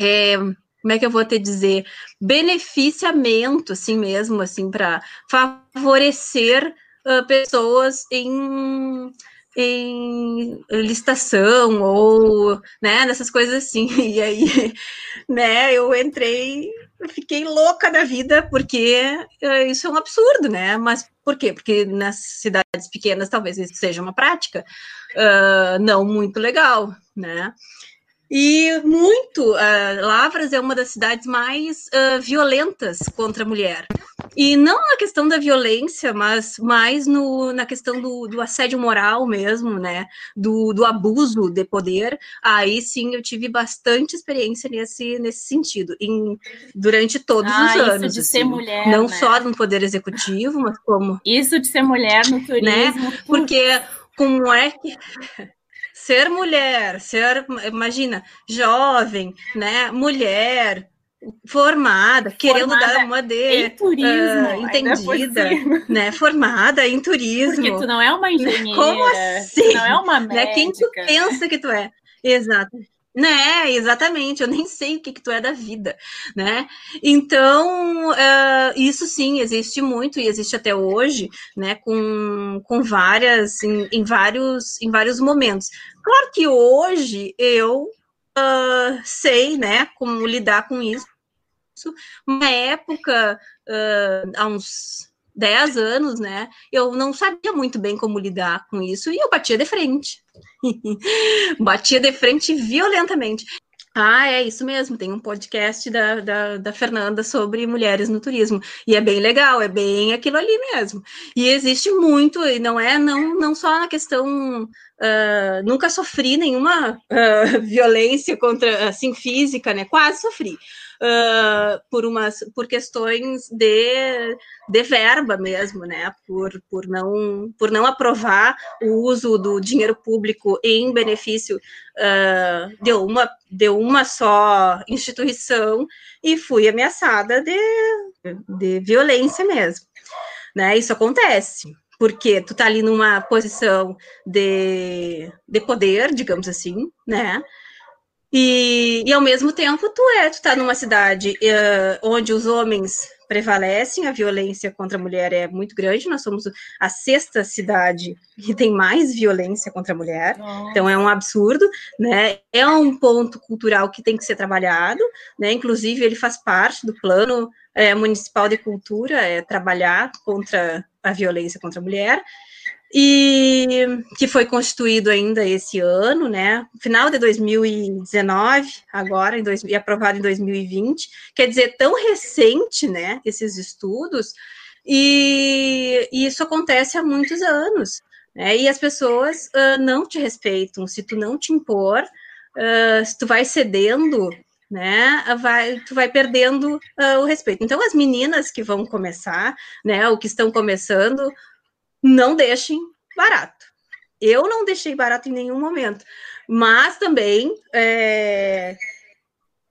é, como é que eu vou te dizer, beneficiamento, assim mesmo, assim, para favorecer uh, pessoas em, em licitação ou, né, nessas coisas assim. E aí, né, eu entrei, fiquei louca da vida, porque uh, isso é um absurdo, né? Mas Por quê? Porque nas cidades pequenas talvez isso seja uma prática uh, não muito legal, né? E muito, uh, Lavras é uma das cidades mais uh, violentas contra a mulher. E não na questão da violência, mas mais no, na questão do, do assédio moral mesmo, né? Do, do, abuso de poder. Aí sim eu tive bastante experiência nesse, nesse sentido, em, durante todos ah, os isso anos. de assim. ser mulher. Não né? só no poder executivo, mas como. Isso de ser mulher no turismo. Né? Porque como é que ser mulher, ser, imagina, jovem, né, mulher, formada, querendo dar uma de em turismo, uh, entendida, né, formada em turismo. Porque tu não é uma engenheira. Como assim? não é uma médica. Né? Quem tu pensa que tu é? Exato. Né, exatamente, eu nem sei o que, que tu é da vida, né? Então, uh, isso sim existe muito e existe até hoje, né? Com, com várias, em, em vários, em vários momentos. Claro que hoje eu uh, sei, né, como lidar com isso. Uma época, uh, há uns 10 anos, né, eu não sabia muito bem como lidar com isso e eu batia de frente. batia de frente violentamente. Ah, é isso mesmo. Tem um podcast da, da, da, Fernanda sobre mulheres no turismo. E é bem legal, é bem aquilo ali mesmo. E existe muito, e não é não, não só na questão. Uh, nunca sofri nenhuma uh, violência contra assim física, né? Quase sofri uh, por umas por questões de, de verba mesmo, né? Por, por, não, por não aprovar o uso do dinheiro público em benefício uh, de, uma, de uma só instituição e fui ameaçada de, de violência mesmo. Né? Isso acontece porque tu tá ali numa posição de, de poder, digamos assim, né? E, e ao mesmo tempo, tu é, tu tá numa cidade uh, onde os homens prevalecem, a violência contra a mulher é muito grande. Nós somos a sexta cidade que tem mais violência contra a mulher, Nossa. então é um absurdo, né? É um ponto cultural que tem que ser trabalhado, né? Inclusive, ele faz parte do plano é, municipal de cultura, é trabalhar contra a violência contra a mulher e que foi constituído ainda esse ano, né? Final de 2019, agora em dois, e aprovado em 2020, quer dizer, tão recente, né? Esses estudos, e, e isso acontece há muitos anos, né? E as pessoas uh, não te respeitam, se tu não te impor, uh, se tu vai cedendo, né, vai, tu vai perdendo uh, o respeito. Então, as meninas que vão começar, né, ou que estão começando, não deixem barato. Eu não deixei barato em nenhum momento, mas também, é,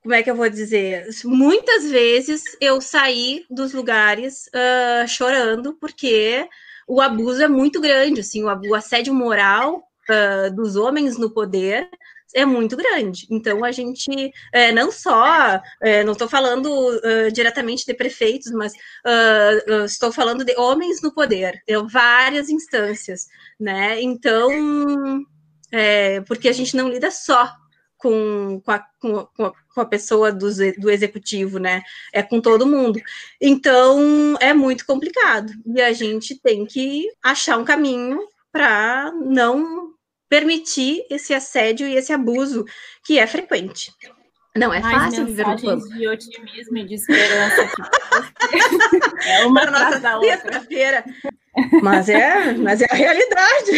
como é que eu vou dizer? Muitas vezes eu saí dos lugares uh, chorando porque o abuso é muito grande, assim, o, assédio moral uh, dos homens no poder é muito grande. Então, a gente é, não só, é, não estou falando uh, diretamente de prefeitos, mas uh, uh, estou falando de homens no poder, de várias instâncias, né? Então, é, porque a gente não lida só com, com, a, com, a, com a pessoa do, do executivo, né? É com todo mundo. Então, é muito complicado. E a gente tem que achar um caminho para não permitir esse assédio e esse abuso que é frequente. Não é Mais fácil viver no plano. de otimismo e de esperança. é uma nossa da outra. feira Mas é, mas é a realidade.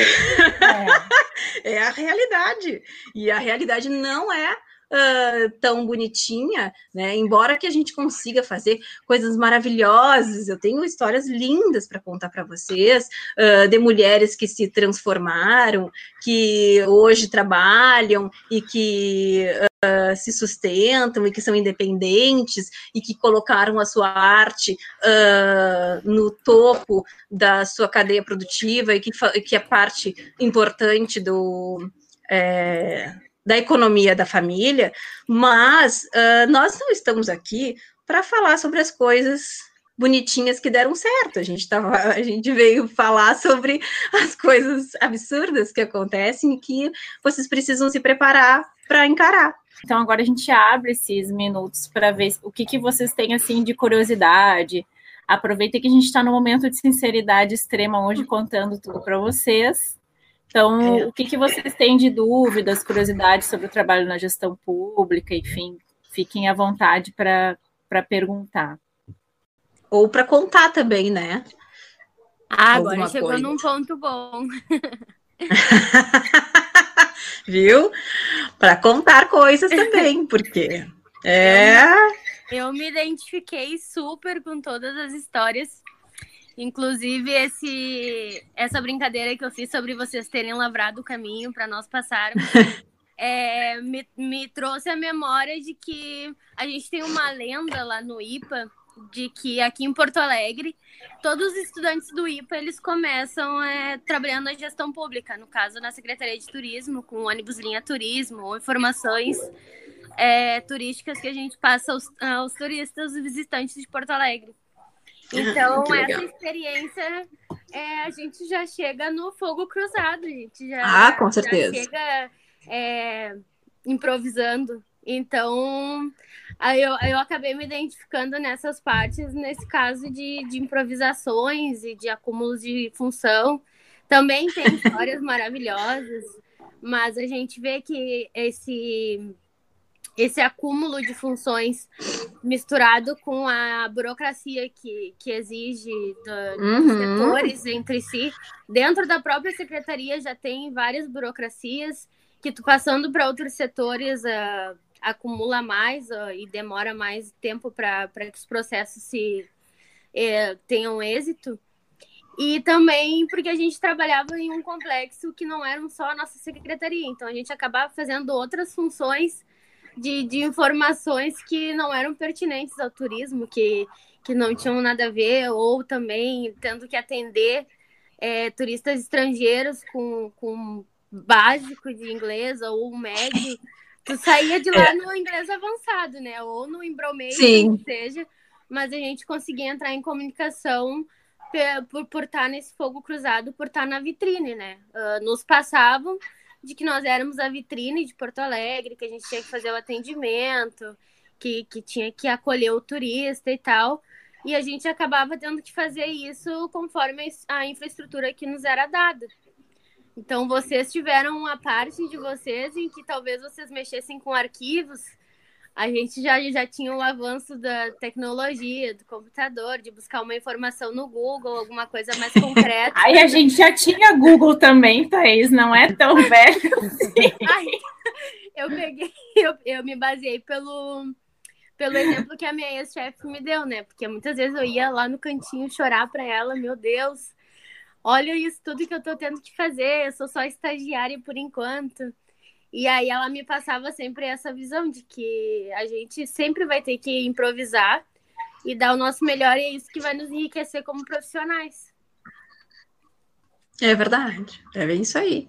É. é a realidade. E a realidade não é uh, tão bonitinha, né? Embora que a gente consiga fazer coisas maravilhosas, eu tenho histórias lindas para contar para vocês uh, de mulheres que se transformaram, que hoje trabalham e que Uh, se sustentam e que são independentes e que colocaram a sua arte no topo da sua cadeia produtiva e que, que é parte importante do, é, da economia da família, mas uh, nós não estamos aqui para falar sobre as coisas bonitinhas que deram certo. A gente tava, a gente veio falar sobre as coisas absurdas que acontecem e que vocês precisam se preparar para encarar. Então agora a gente abre esses minutos para ver o que, que vocês têm assim de curiosidade, Aproveita que a gente está no momento de sinceridade extrema hoje, contando tudo para vocês. Então, é. o que, que vocês têm de dúvidas, curiosidades sobre o trabalho na gestão pública, enfim, fiquem à vontade para perguntar. Ou para contar também, né? Ah, agora chegou coisa. num ponto bom. Viu? Para contar coisas também, porque é. Eu me identifiquei super com todas as histórias. Inclusive, esse, essa brincadeira que eu fiz sobre vocês terem lavrado o caminho para nós passarmos é, me, me trouxe a memória de que a gente tem uma lenda lá no IPA de que aqui em Porto Alegre todos os estudantes do IPA eles começam é, trabalhando na gestão pública, no caso na Secretaria de Turismo, com ônibus linha turismo ou informações é, turísticas que a gente passa aos, aos turistas e visitantes de Porto Alegre. Então, essa experiência, é, a gente já chega no fogo cruzado, a gente já, ah, com certeza. chega é, improvisando. Então, aí eu, eu acabei me identificando nessas partes, nesse caso de, de improvisações e de acúmulos de função. Também tem histórias maravilhosas, mas a gente vê que esse esse acúmulo de funções misturado com a burocracia que, que exige do, uhum. dos setores entre si. Dentro da própria secretaria já tem várias burocracias que tu passando para outros setores uh, acumula mais uh, e demora mais tempo para que os processos se uh, tenham êxito. E também porque a gente trabalhava em um complexo que não era só a nossa secretaria, então a gente acabava fazendo outras funções de, de informações que não eram pertinentes ao turismo, que, que não tinham nada a ver, ou também tendo que atender é, turistas estrangeiros com, com básico de inglês ou médio. Tu saía de lá é. no inglês avançado, né? Ou no embromate, que seja, mas a gente conseguia entrar em comunicação por, por estar nesse fogo cruzado, por estar na vitrine, né? Uh, nos passavam de que nós éramos a vitrine de Porto Alegre, que a gente tinha que fazer o atendimento, que, que tinha que acolher o turista e tal. E a gente acabava tendo que fazer isso conforme a infraestrutura que nos era dada. Então, vocês tiveram uma parte de vocês em que talvez vocês mexessem com arquivos a gente já, já tinha o avanço da tecnologia, do computador, de buscar uma informação no Google, alguma coisa mais concreta. Aí a gente já tinha Google também, Thaís, não é tão velho assim. Aí, eu peguei, eu, eu me baseei pelo, pelo exemplo que a minha ex-chefe me deu, né? Porque muitas vezes eu ia lá no cantinho chorar para ela, meu Deus, olha isso tudo que eu tô tendo que fazer, eu sou só estagiária por enquanto. E aí ela me passava sempre essa visão de que a gente sempre vai ter que improvisar e dar o nosso melhor e é isso que vai nos enriquecer como profissionais. É verdade, é bem isso aí.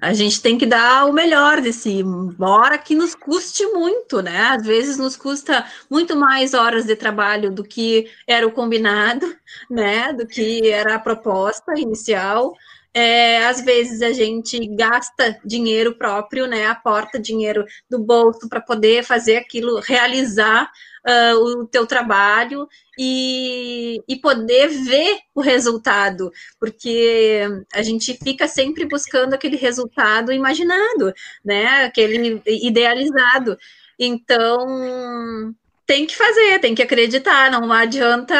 A gente tem que dar o melhor desse, embora que nos custe muito, né? Às vezes nos custa muito mais horas de trabalho do que era o combinado, né? Do que era a proposta inicial. É, às vezes a gente gasta dinheiro próprio, né? Aporta dinheiro do bolso para poder fazer aquilo, realizar uh, o teu trabalho e, e poder ver o resultado, porque a gente fica sempre buscando aquele resultado imaginado, né? Aquele idealizado. Então tem que fazer, tem que acreditar, não adianta.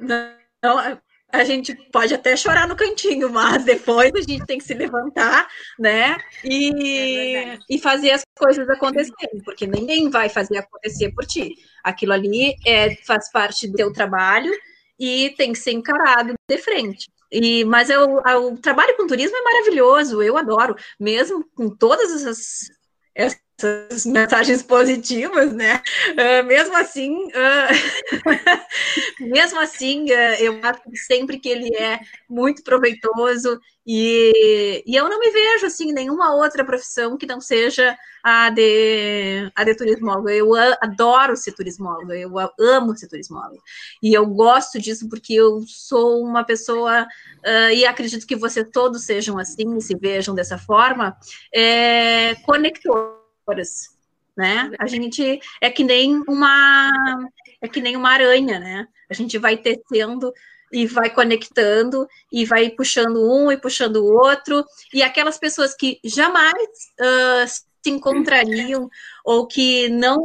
Não, a gente pode até chorar no cantinho, mas depois a gente tem que se levantar, né? E, é e fazer as coisas acontecerem, porque ninguém vai fazer acontecer por ti. Aquilo ali é, faz parte do teu trabalho e tem que ser encarado de frente. E, mas eu, o trabalho com turismo é maravilhoso, eu adoro, mesmo com todas essas, essas mensagens positivas, né? Uh, mesmo assim, uh, mesmo assim, uh, eu acho sempre que ele é muito proveitoso e, e eu não me vejo assim nenhuma outra profissão que não seja a de, a de turismólogo. Eu adoro ser turismólogo, eu amo ser turismólogo. E eu gosto disso porque eu sou uma pessoa, e acredito que vocês todos sejam assim, se vejam dessa forma, é, conector né? A gente é que nem uma é que nem uma aranha, né? A gente vai tecendo e vai conectando e vai puxando um e puxando o outro e aquelas pessoas que jamais uh, se encontrariam ou que não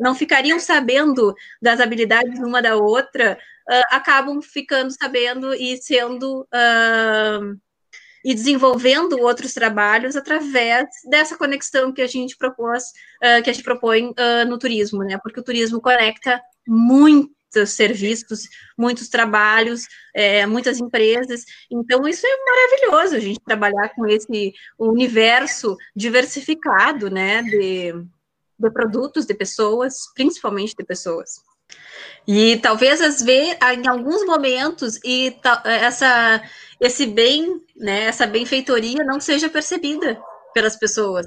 não ficariam sabendo das habilidades uma da outra uh, acabam ficando sabendo e sendo uh, e desenvolvendo outros trabalhos através dessa conexão que a gente propôs, uh, que a gente propõe no turismo, né? Porque o turismo conecta muitos serviços, muitos trabalhos, é, muitas empresas. Então, isso é maravilhoso, a gente trabalhar com esse universo diversificado, né, de, de produtos, de pessoas, principalmente de pessoas. E talvez às vezes, em alguns momentos, e essa esse bem, né, essa benfeitoria não seja percebida pelas pessoas,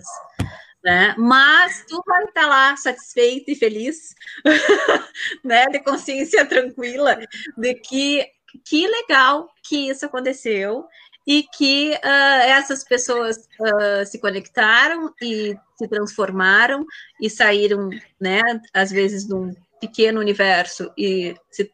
né? Mas tu vai estar lá satisfeito e feliz, né, de consciência tranquila de que que legal que isso aconteceu e que uh, essas pessoas uh, se conectaram e se transformaram e saíram, né, às vezes de um pequeno universo e se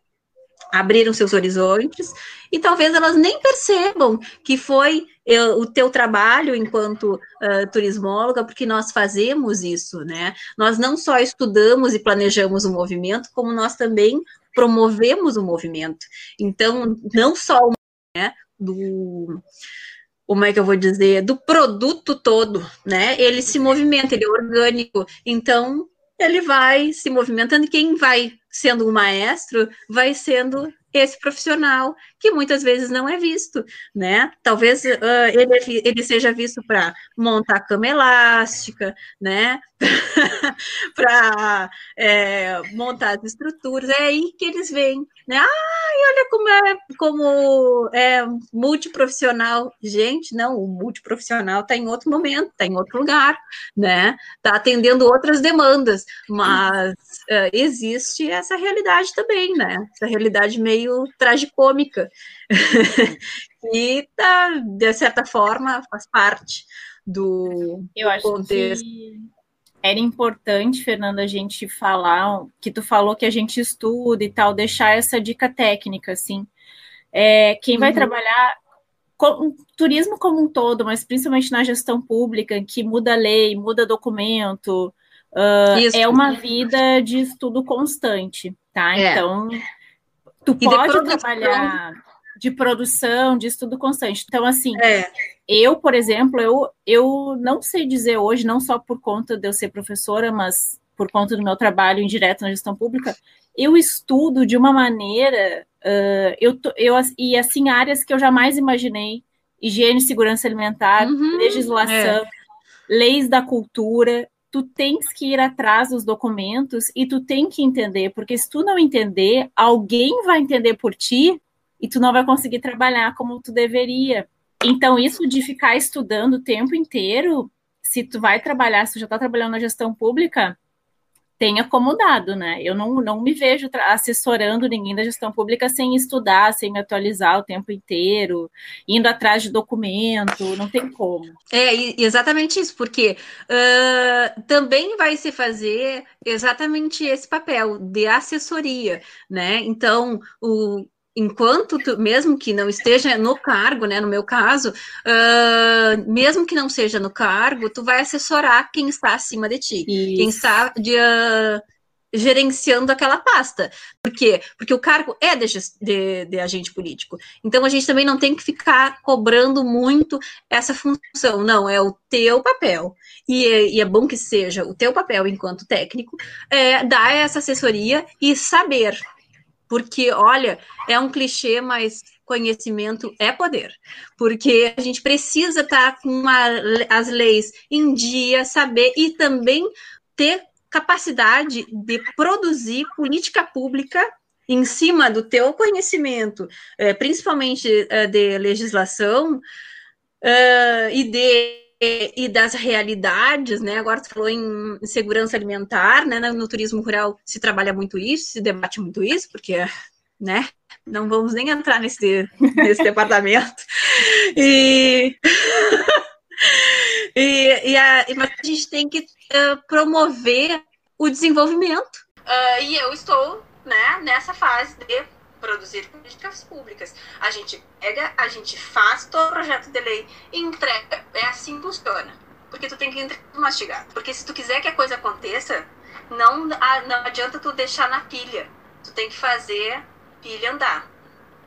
abriram seus horizontes e talvez elas nem percebam que foi eu, o teu trabalho enquanto uh, turismóloga, porque nós fazemos isso, né? Nós não só estudamos e planejamos o movimento, como nós também promovemos o movimento. Então, não só né, do como é que eu vou dizer, do produto todo, né? Ele se movimenta, ele é orgânico. Então, ele vai se movimentando, quem vai sendo um maestro vai sendo esse profissional que muitas vezes não é visto, né? Talvez uh, ele, ele seja visto para montar cama elástica, né? para é, montar as estruturas, é aí que eles vêm, né? Ai, olha como é, como é multiprofissional. Gente, não, o multiprofissional está em outro momento, está em outro lugar, né? Está atendendo outras demandas, mas uh, existe essa realidade também, né? Essa realidade meio tragicômica, e tá, de certa forma faz parte do, Eu acho contexto. Que era importante, Fernanda, a gente falar que tu falou que a gente estuda e tal, deixar essa dica técnica, assim. É, quem vai uhum. trabalhar com, turismo como um todo, mas principalmente na gestão pública, que muda lei, muda documento, uh, é uma vida de estudo constante, tá? É. Então, tu e pode trabalhar de produção, de estudo constante. Então, assim, é. eu, por exemplo, eu, eu não sei dizer hoje, não só por conta de eu ser professora, mas por conta do meu trabalho indireto na gestão pública, eu estudo de uma maneira, uh, eu, eu e assim, áreas que eu jamais imaginei, higiene e segurança alimentar, uhum, legislação, é. leis da cultura, tu tens que ir atrás dos documentos e tu tem que entender, porque se tu não entender, alguém vai entender por ti e tu não vai conseguir trabalhar como tu deveria. Então, isso de ficar estudando o tempo inteiro, se tu vai trabalhar, se tu já está trabalhando na gestão pública, tem acomodado, né? Eu não, não me vejo assessorando ninguém da gestão pública sem estudar, sem me atualizar o tempo inteiro, indo atrás de documento, não tem como. É exatamente isso, porque uh, também vai se fazer exatamente esse papel de assessoria, né? Então, o enquanto tu, mesmo que não esteja no cargo, né, no meu caso, uh, mesmo que não seja no cargo, tu vai assessorar quem está acima de ti, Isso. quem está de, uh, gerenciando aquela pasta. Por quê? Porque o cargo é de, de, de, agente político. Então a gente também não tem que ficar cobrando muito essa função. Não, é o teu papel. E é, e é bom que seja o teu papel enquanto técnico, é, dar essa assessoria e saber porque, olha, é um clichê, mas conhecimento é poder. Porque a gente precisa estar tá com uma, as leis em dia, saber e também ter capacidade de produzir política pública em cima do teu conhecimento, é, principalmente é, de legislação é, e de e das realidades, né? Agora você falou em segurança alimentar, né? No turismo rural se trabalha muito isso, se debate muito isso, porque, né? Não vamos nem entrar nesse, nesse departamento. E e, e a, mas a gente tem que uh, promover o desenvolvimento. Uh, e eu estou né, nessa fase de produzir políticas públicas. A gente pega, a gente faz todo o projeto de lei e entrega. É assim que funciona. Porque tu tem que entregar mastigado. Porque se tu quiser que a coisa aconteça, não, não adianta tu deixar na pilha. Tu tem que fazer pilha andar.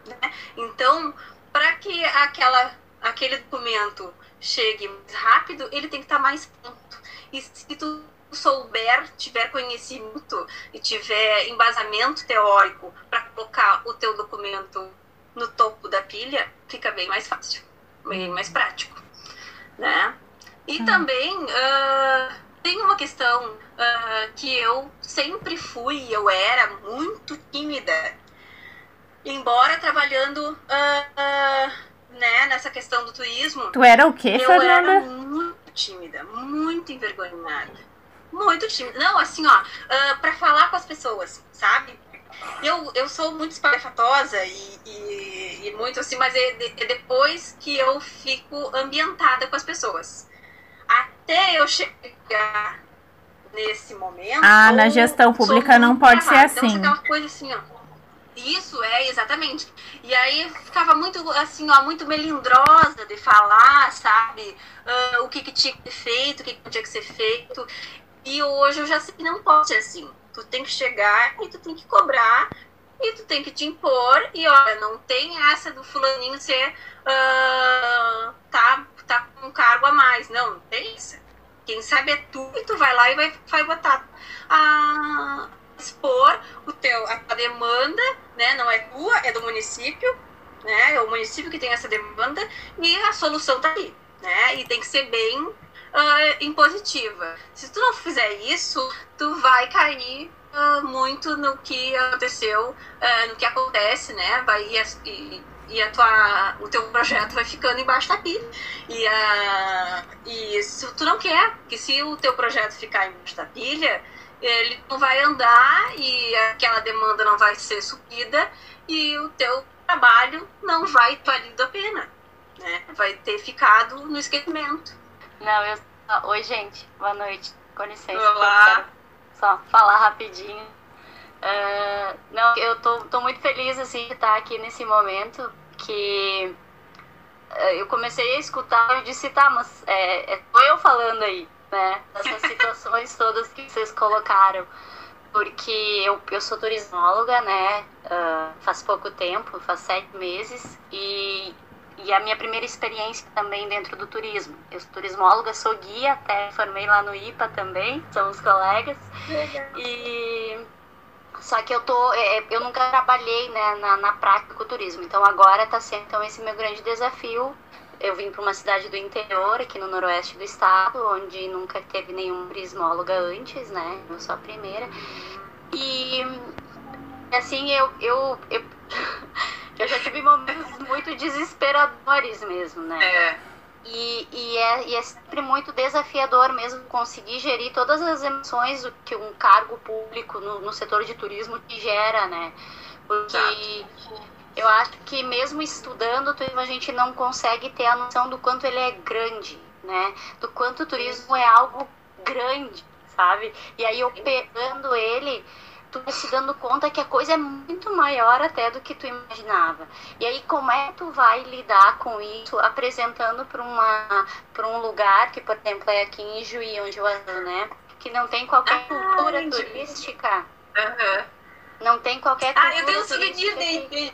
Né? Então, para que aquela, aquele documento chegue mais rápido, ele tem que estar tá mais pronto. E se tu souber, tiver conhecimento e tiver embasamento teórico para colocar o teu documento no topo da pilha, fica bem mais fácil, bem mais prático, né? E hum. também uh, tem uma questão uh, que eu sempre fui, eu era muito tímida, embora trabalhando uh, né, nessa questão do turismo. Tu era o quê, eu Fernanda? Eu era muito tímida, muito envergonhada. Muito tímida. Não, assim, ó, uh, para falar com as pessoas, sabe? Eu, eu sou muito espalhafatosa e, e, e muito assim, mas é, é, depois que eu fico ambientada com as pessoas. Até eu chegar nesse momento. Ah, na gestão pública não pode ser assim. Então, coisa assim, ó. Isso, é, exatamente. E aí ficava muito, assim, ó, muito melindrosa de falar, sabe? Uh, o que, que tinha que ser feito, o que, que tinha que ser feito. E hoje eu já sei que não pode ser assim. Tu tem que chegar e tu tem que cobrar e tu tem que te impor. E olha, não tem essa do fulaninho ser. Uh, tá, tá com um cargo a mais. Não, não tem isso. Quem sabe é tu e tu vai lá e vai, vai botar a expor o teu, a, a demanda, né? Não é tua, é do município, né? É o município que tem essa demanda e a solução tá aí, né? E tem que ser bem uh, impositiva. Se tu não fizer isso, tu vai cair uh, muito no que aconteceu, uh, no que acontece, né? Vai e, e a tua, o teu projeto vai ficando embaixo da pilha. E, uh, e se tu não quer que se o teu projeto ficar embaixo da pilha, ele não vai andar e aquela demanda não vai ser suprida e o teu trabalho não vai valido a pena. Né? Vai ter ficado no esquecimento. Não, eu. Oi, gente. Boa noite. Com licença. Olá. Só falar rapidinho. Uh, não, eu tô, tô muito feliz assim de estar aqui nesse momento que uh, eu comecei a escutar e disse, tá, mas é, é eu falando aí, né? Dessas situações todas que vocês colocaram. Porque eu, eu sou turismóloga, né? Uh, faz pouco tempo, faz sete meses, e e a minha primeira experiência também dentro do turismo. Eu sou turismóloga, sou guia, até formei lá no IPA também, somos colegas. Legal. E só que eu tô, é, é, eu nunca trabalhei né, na, na prática com o turismo. Então agora está sendo então, esse meu grande desafio. Eu vim para uma cidade do interior, aqui no noroeste do estado, onde nunca teve nenhum turismóloga antes, né? Eu sou a primeira. E assim, eu, eu, eu Eu já tive momentos muito desesperadores mesmo, né? É. E, e, é, e é sempre muito desafiador mesmo conseguir gerir todas as emoções que um cargo público no, no setor de turismo te gera, né? Porque Exato. eu acho que mesmo estudando turismo, a gente não consegue ter a noção do quanto ele é grande, né? Do quanto o turismo é algo grande, sabe? E aí operando ele tu vai se dando conta que a coisa é muito maior até do que tu imaginava. E aí como é que tu vai lidar com isso apresentando para uma para um lugar que, por exemplo, é aqui em Juí, onde eu ando, né? Que não tem qualquer cultura ah, turística. Uhum. Não tem qualquer cultura Ah, eu tenho um souvenir de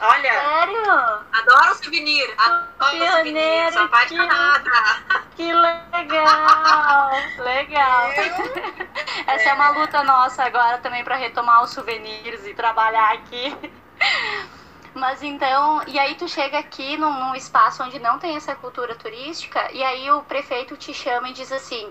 Olha. Sério? Adoro souvenir. Adoro souvenir. Sou apaixonada. Que legal. legal. Essa é. é uma luta nossa agora também para retomar os souvenirs e trabalhar aqui. Mas então, e aí tu chega aqui num, num, espaço onde não tem essa cultura turística, e aí o prefeito te chama e diz assim: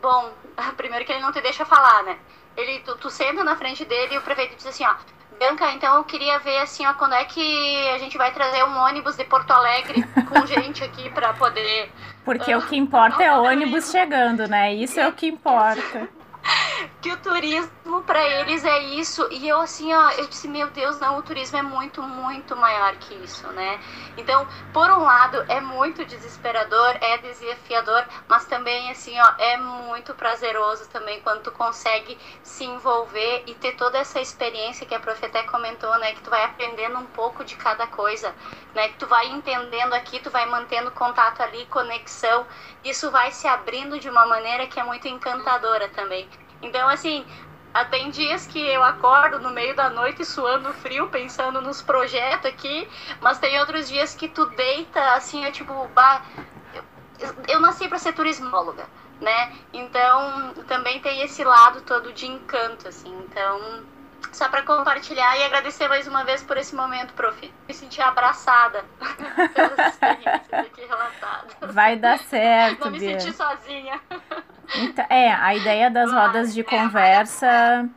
Bom, primeiro que ele não te deixa falar, né? Ele, tu, tu senta na frente dele e o prefeito diz assim: Ó, Bianca, então eu queria ver assim, ó, quando é que a gente vai trazer um ônibus de Porto Alegre com gente aqui para poder. Porque uh, o que importa é o ônibus chegando, né? Isso é o que importa. que o turismo para eles é isso. E eu assim, ó, eu disse, meu Deus, não, o turismo é muito, muito maior que isso, né? Então, por um lado, é muito desesperador, é desafiador, mas também assim, ó, é muito prazeroso também quando tu consegue se envolver e ter toda essa experiência que a prof até comentou, né, que tu vai aprendendo um pouco de cada coisa, né? Que tu vai entendendo aqui, tu vai mantendo contato ali, conexão. Isso vai se abrindo de uma maneira que é muito encantadora também. Então, assim, tem dias que eu acordo no meio da noite suando frio, pensando nos projetos aqui, mas tem outros dias que tu deita assim, é tipo, bah, eu, eu nasci para ser turismóloga, né? Então, também tem esse lado todo de encanto, assim. Então, só para compartilhar e agradecer mais uma vez por esse momento, prof. Me senti abraçada pelas experiências aqui relatadas. Vai dar certo, Não me Bia. senti sozinha. Então, é, a ideia das rodas de conversa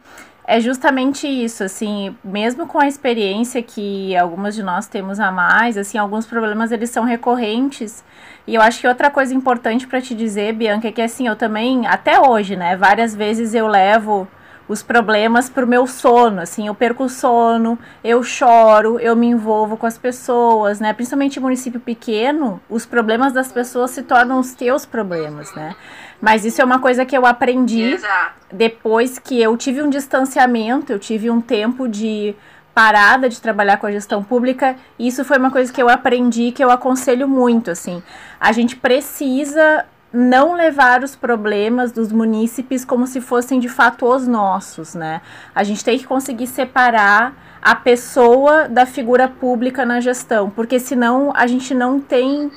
é justamente isso, assim, mesmo com a experiência que algumas de nós temos a mais, assim, alguns problemas eles são recorrentes. E eu acho que outra coisa importante para te dizer, Bianca, é que assim, eu também, até hoje, né, várias vezes eu levo os problemas pro meu sono, assim, eu perco o sono, eu choro, eu me envolvo com as pessoas, né? Principalmente em município pequeno, os problemas das pessoas se tornam os teus problemas, né? Mas isso é uma coisa que eu aprendi Exato. depois que eu tive um distanciamento, eu tive um tempo de parada de trabalhar com a gestão pública, e isso foi uma coisa que eu aprendi que eu aconselho muito, assim. A gente precisa não levar os problemas dos munícipes como se fossem de fato os nossos, né? A gente tem que conseguir separar a pessoa da figura pública na gestão, porque senão a gente não tem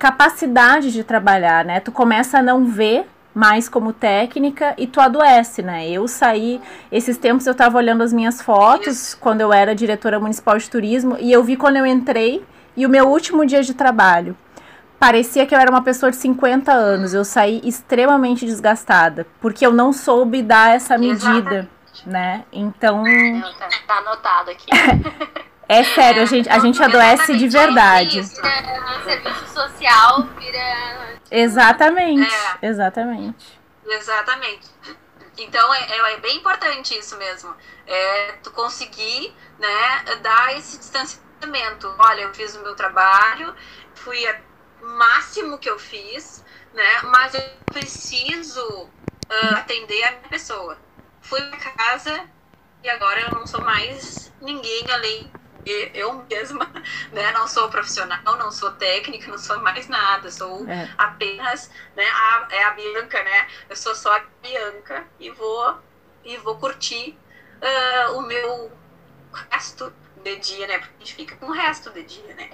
capacidade de trabalhar, né? Tu começa a não ver mais como técnica e tu adoece, né? Eu saí, esses tempos eu tava olhando as minhas fotos quando eu era diretora municipal de turismo e eu vi quando eu entrei e o meu último dia de trabalho. Parecia que eu era uma pessoa de 50 anos. Eu saí extremamente desgastada, porque eu não soube dar essa medida, né? Então, tá anotado aqui. é sério, a gente, a gente adoece de verdade. Serviço social, vira. Exatamente, É. exatamente. Exatamente. Então é, é- é bem importante isso mesmo. É tu conseguir, né, dar esse distanciamento. Olha, eu fiz o meu trabalho, fui o máximo que eu fiz, né? Mas eu preciso ah, atender a minha pessoa. Fui pra casa e agora eu não sou mais ninguém além eu mesma, né? Não sou profissional, não sou técnica, não sou mais nada, sou É. apenas, né, a, é a Bianca, né? Eu sou só a Bianca e vou e vou curtir ah, o meu resto de dia, né? Porque a gente fica com o resto de dia, né?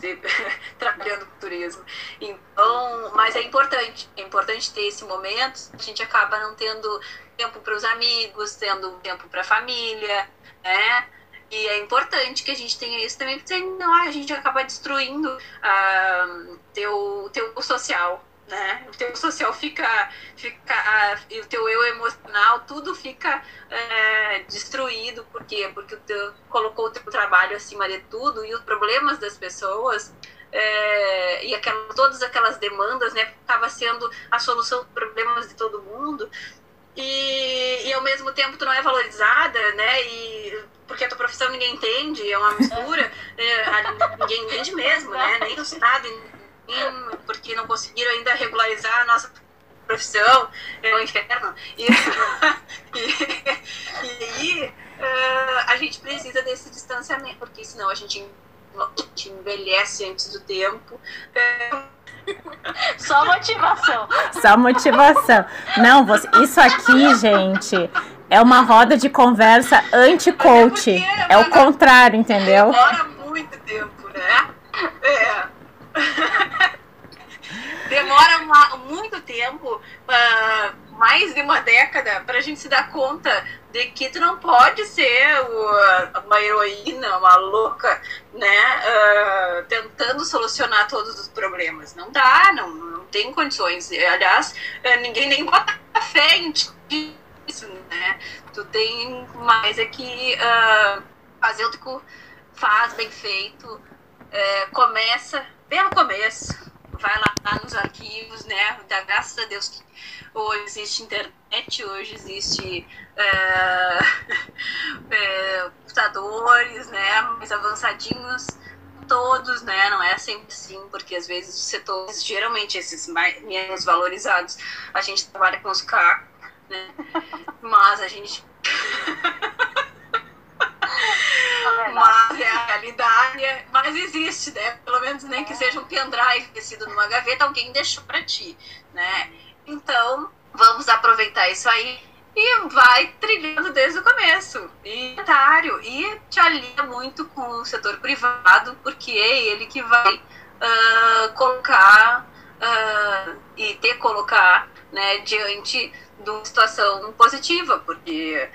Trabalhando com turismo. Então, mas é importante, é importante ter esse momento. A gente acaba não tendo tempo para os amigos, tendo tempo para a família, né? E é importante que a gente tenha isso também, porque senão a gente acaba destruindo ah, teu, teu social, né? O teu social fica, fica e o teu eu emocional, tudo fica é, destruído. Por quê? Porque o teu, colocou o teu trabalho acima de tudo e os problemas das pessoas é, e aquela, todas aquelas demandas, né? Estava sendo a solução dos problemas de todo mundo. E, e ao mesmo tempo tu não é valorizada, né? E porque a tua profissão ninguém entende, é uma mistura, é, a- ninguém entende mesmo, né? Nem o Estado, nem, porque não conseguiram ainda regularizar a nossa profissão, é um inferno. E, e, e aí eh, a gente precisa desse distanciamento, porque senão a gente, a gente envelhece antes do tempo. É, Só motivação. Só motivação. Não, você, isso aqui, gente, é uma roda de conversa anti-coach. É o contrário, entendeu? Demora muito tempo, né? É. Demora uma- muito tempo, ah, mais de uma década, para a gente se dar conta de que tu não pode ser o- uma heroína, uma louca, né? ah, tentando solucionar todos os problemas. Não dá, não, não tem condições. Aliás, eh, ninguém nem bota fé em ti isso, né? Tu tem mais é que ah, fazer o que faz bem feito, é, começa no começo, vai lá nos arquivos, né? Da graças a Deus que hoje existe internet, hoje existe é, computadores, né? Mais avançadinhos todos, né? Não é sempre assim, porque às vezes os setores, geralmente esses mais, menos valorizados, a gente trabalha com os cacos, né? Mas a gente. É mas é a realidade, mas existe, né? Pelo menos nem que seja um pendrive esquecido numa gaveta, alguém deixou para ti, né? Então, vamos aproveitar isso aí e vai trilhando desde o começo. E e te alia muito com o setor privado, porque é ele que vai uh, colocar uh, e ter colocar né, diante de uma situação positiva, porque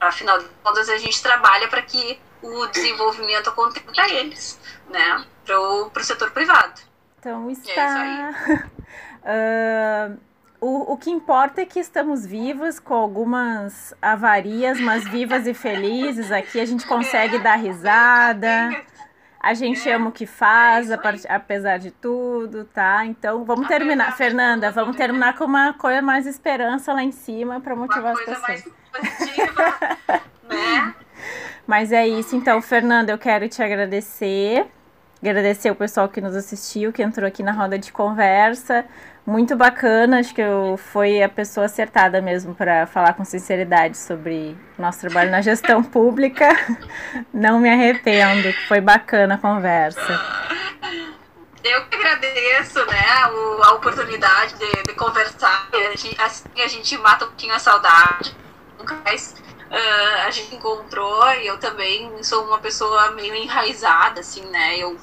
afinal de contas a gente trabalha para que o desenvolvimento aconteça para eles, né, para o setor privado. Então é está. É uh o, o que importa é que estamos vivos, com algumas avarias, mas vivas e felizes. Aqui a gente consegue dar risada. A gente ama o que faz, apesar de tudo, tá? Então, vamos terminar. Fernanda, vamos terminar com uma coisa mais esperança lá em cima para motivar as pessoas. Mais positiva, né? Mas é isso. Então, Fernanda, eu quero te agradecer. Agradecer o pessoal que nos assistiu, que entrou aqui na roda de conversa muito bacana, acho que eu foi a pessoa acertada mesmo para falar com sinceridade sobre nosso trabalho na gestão pública. Não me arrependo, foi bacana a conversa. Eu que agradeço, né, a oportunidade de, de conversar. Assim a gente mata um pouquinho a saudade. Nunca mais uh, a gente encontrou e eu também sou uma pessoa meio enraizada, assim, né? Eu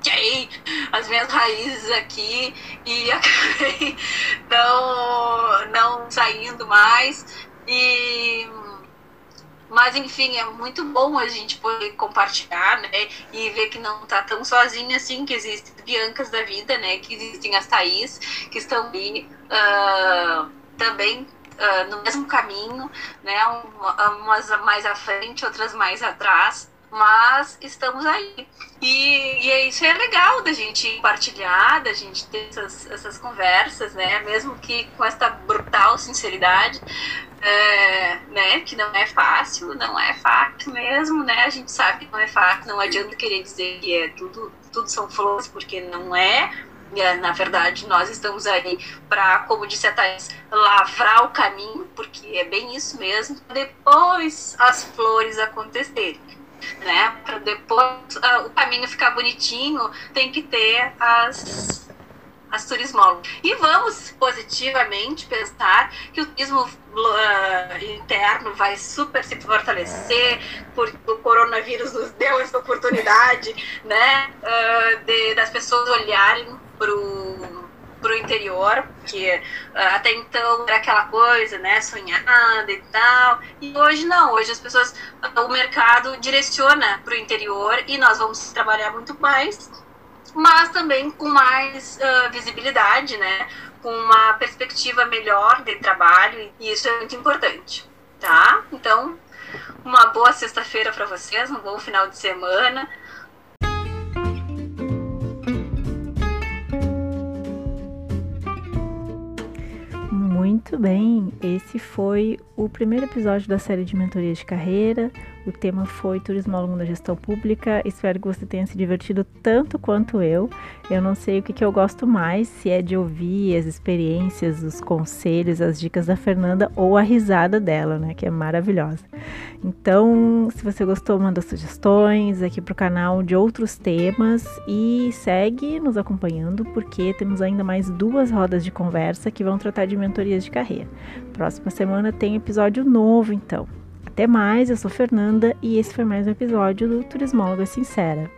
finquei as minhas raízes aqui e acabei não, não saindo mais. E mas enfim, é muito bom a gente poder compartilhar, né? E ver que não tá tão sozinha assim, que existem Biancas da vida, né? Que existem as Thaís, que estão ali uh, também uh, no mesmo caminho, né? umas mais à frente, outras mais atrás, mas estamos aí. E, e isso é legal da gente compartilhar, da gente ter essas, essas conversas, né? Mesmo que com essa brutal sinceridade, é, né? Que não é fácil, não é fácil mesmo, né? A gente sabe que não é fácil, não adianta querer dizer que é tudo, tudo são flores, porque não é, na verdade, nós estamos aí para, como disse a Thais, lavrar o caminho, porque é bem isso mesmo, depois as flores acontecerem. Né? Para depois uh, o caminho ficar bonitinho, tem que ter as, as turismólogas. E vamos positivamente pensar que o turismo uh, interno vai super se fortalecer, porque o coronavírus nos deu essa oportunidade né, uh, de, das pessoas olharem para o interior, que uh, até então era aquela coisa, né, sonhada e tal, e hoje não, hoje as pessoas, o mercado direciona para o interior e nós vamos trabalhar muito mais, mas também com mais uh, visibilidade, né, com uma perspectiva melhor de trabalho, e isso é muito importante, tá? Então, uma boa sexta-feira para vocês, um bom final de semana. Muito bem, esse foi o primeiro episódio da série de mentoria de carreira. O tema foi Turismólogo na Gestão Pública. Espero que você tenha se divertido tanto quanto eu. Eu não sei o que, que eu gosto mais, se é de ouvir as experiências, os conselhos, as dicas da Fernanda ou a risada dela, né? Que é maravilhosa. Então, se você gostou, manda sugestões aqui para o canal de outros temas e segue nos acompanhando, porque temos ainda mais duas rodas de conversa que vão tratar de mentorias de carreira. Próxima semana tem episódio novo, então. Até mais, eu sou Fernanda e esse foi mais um episódio do Turismóloga Sincera.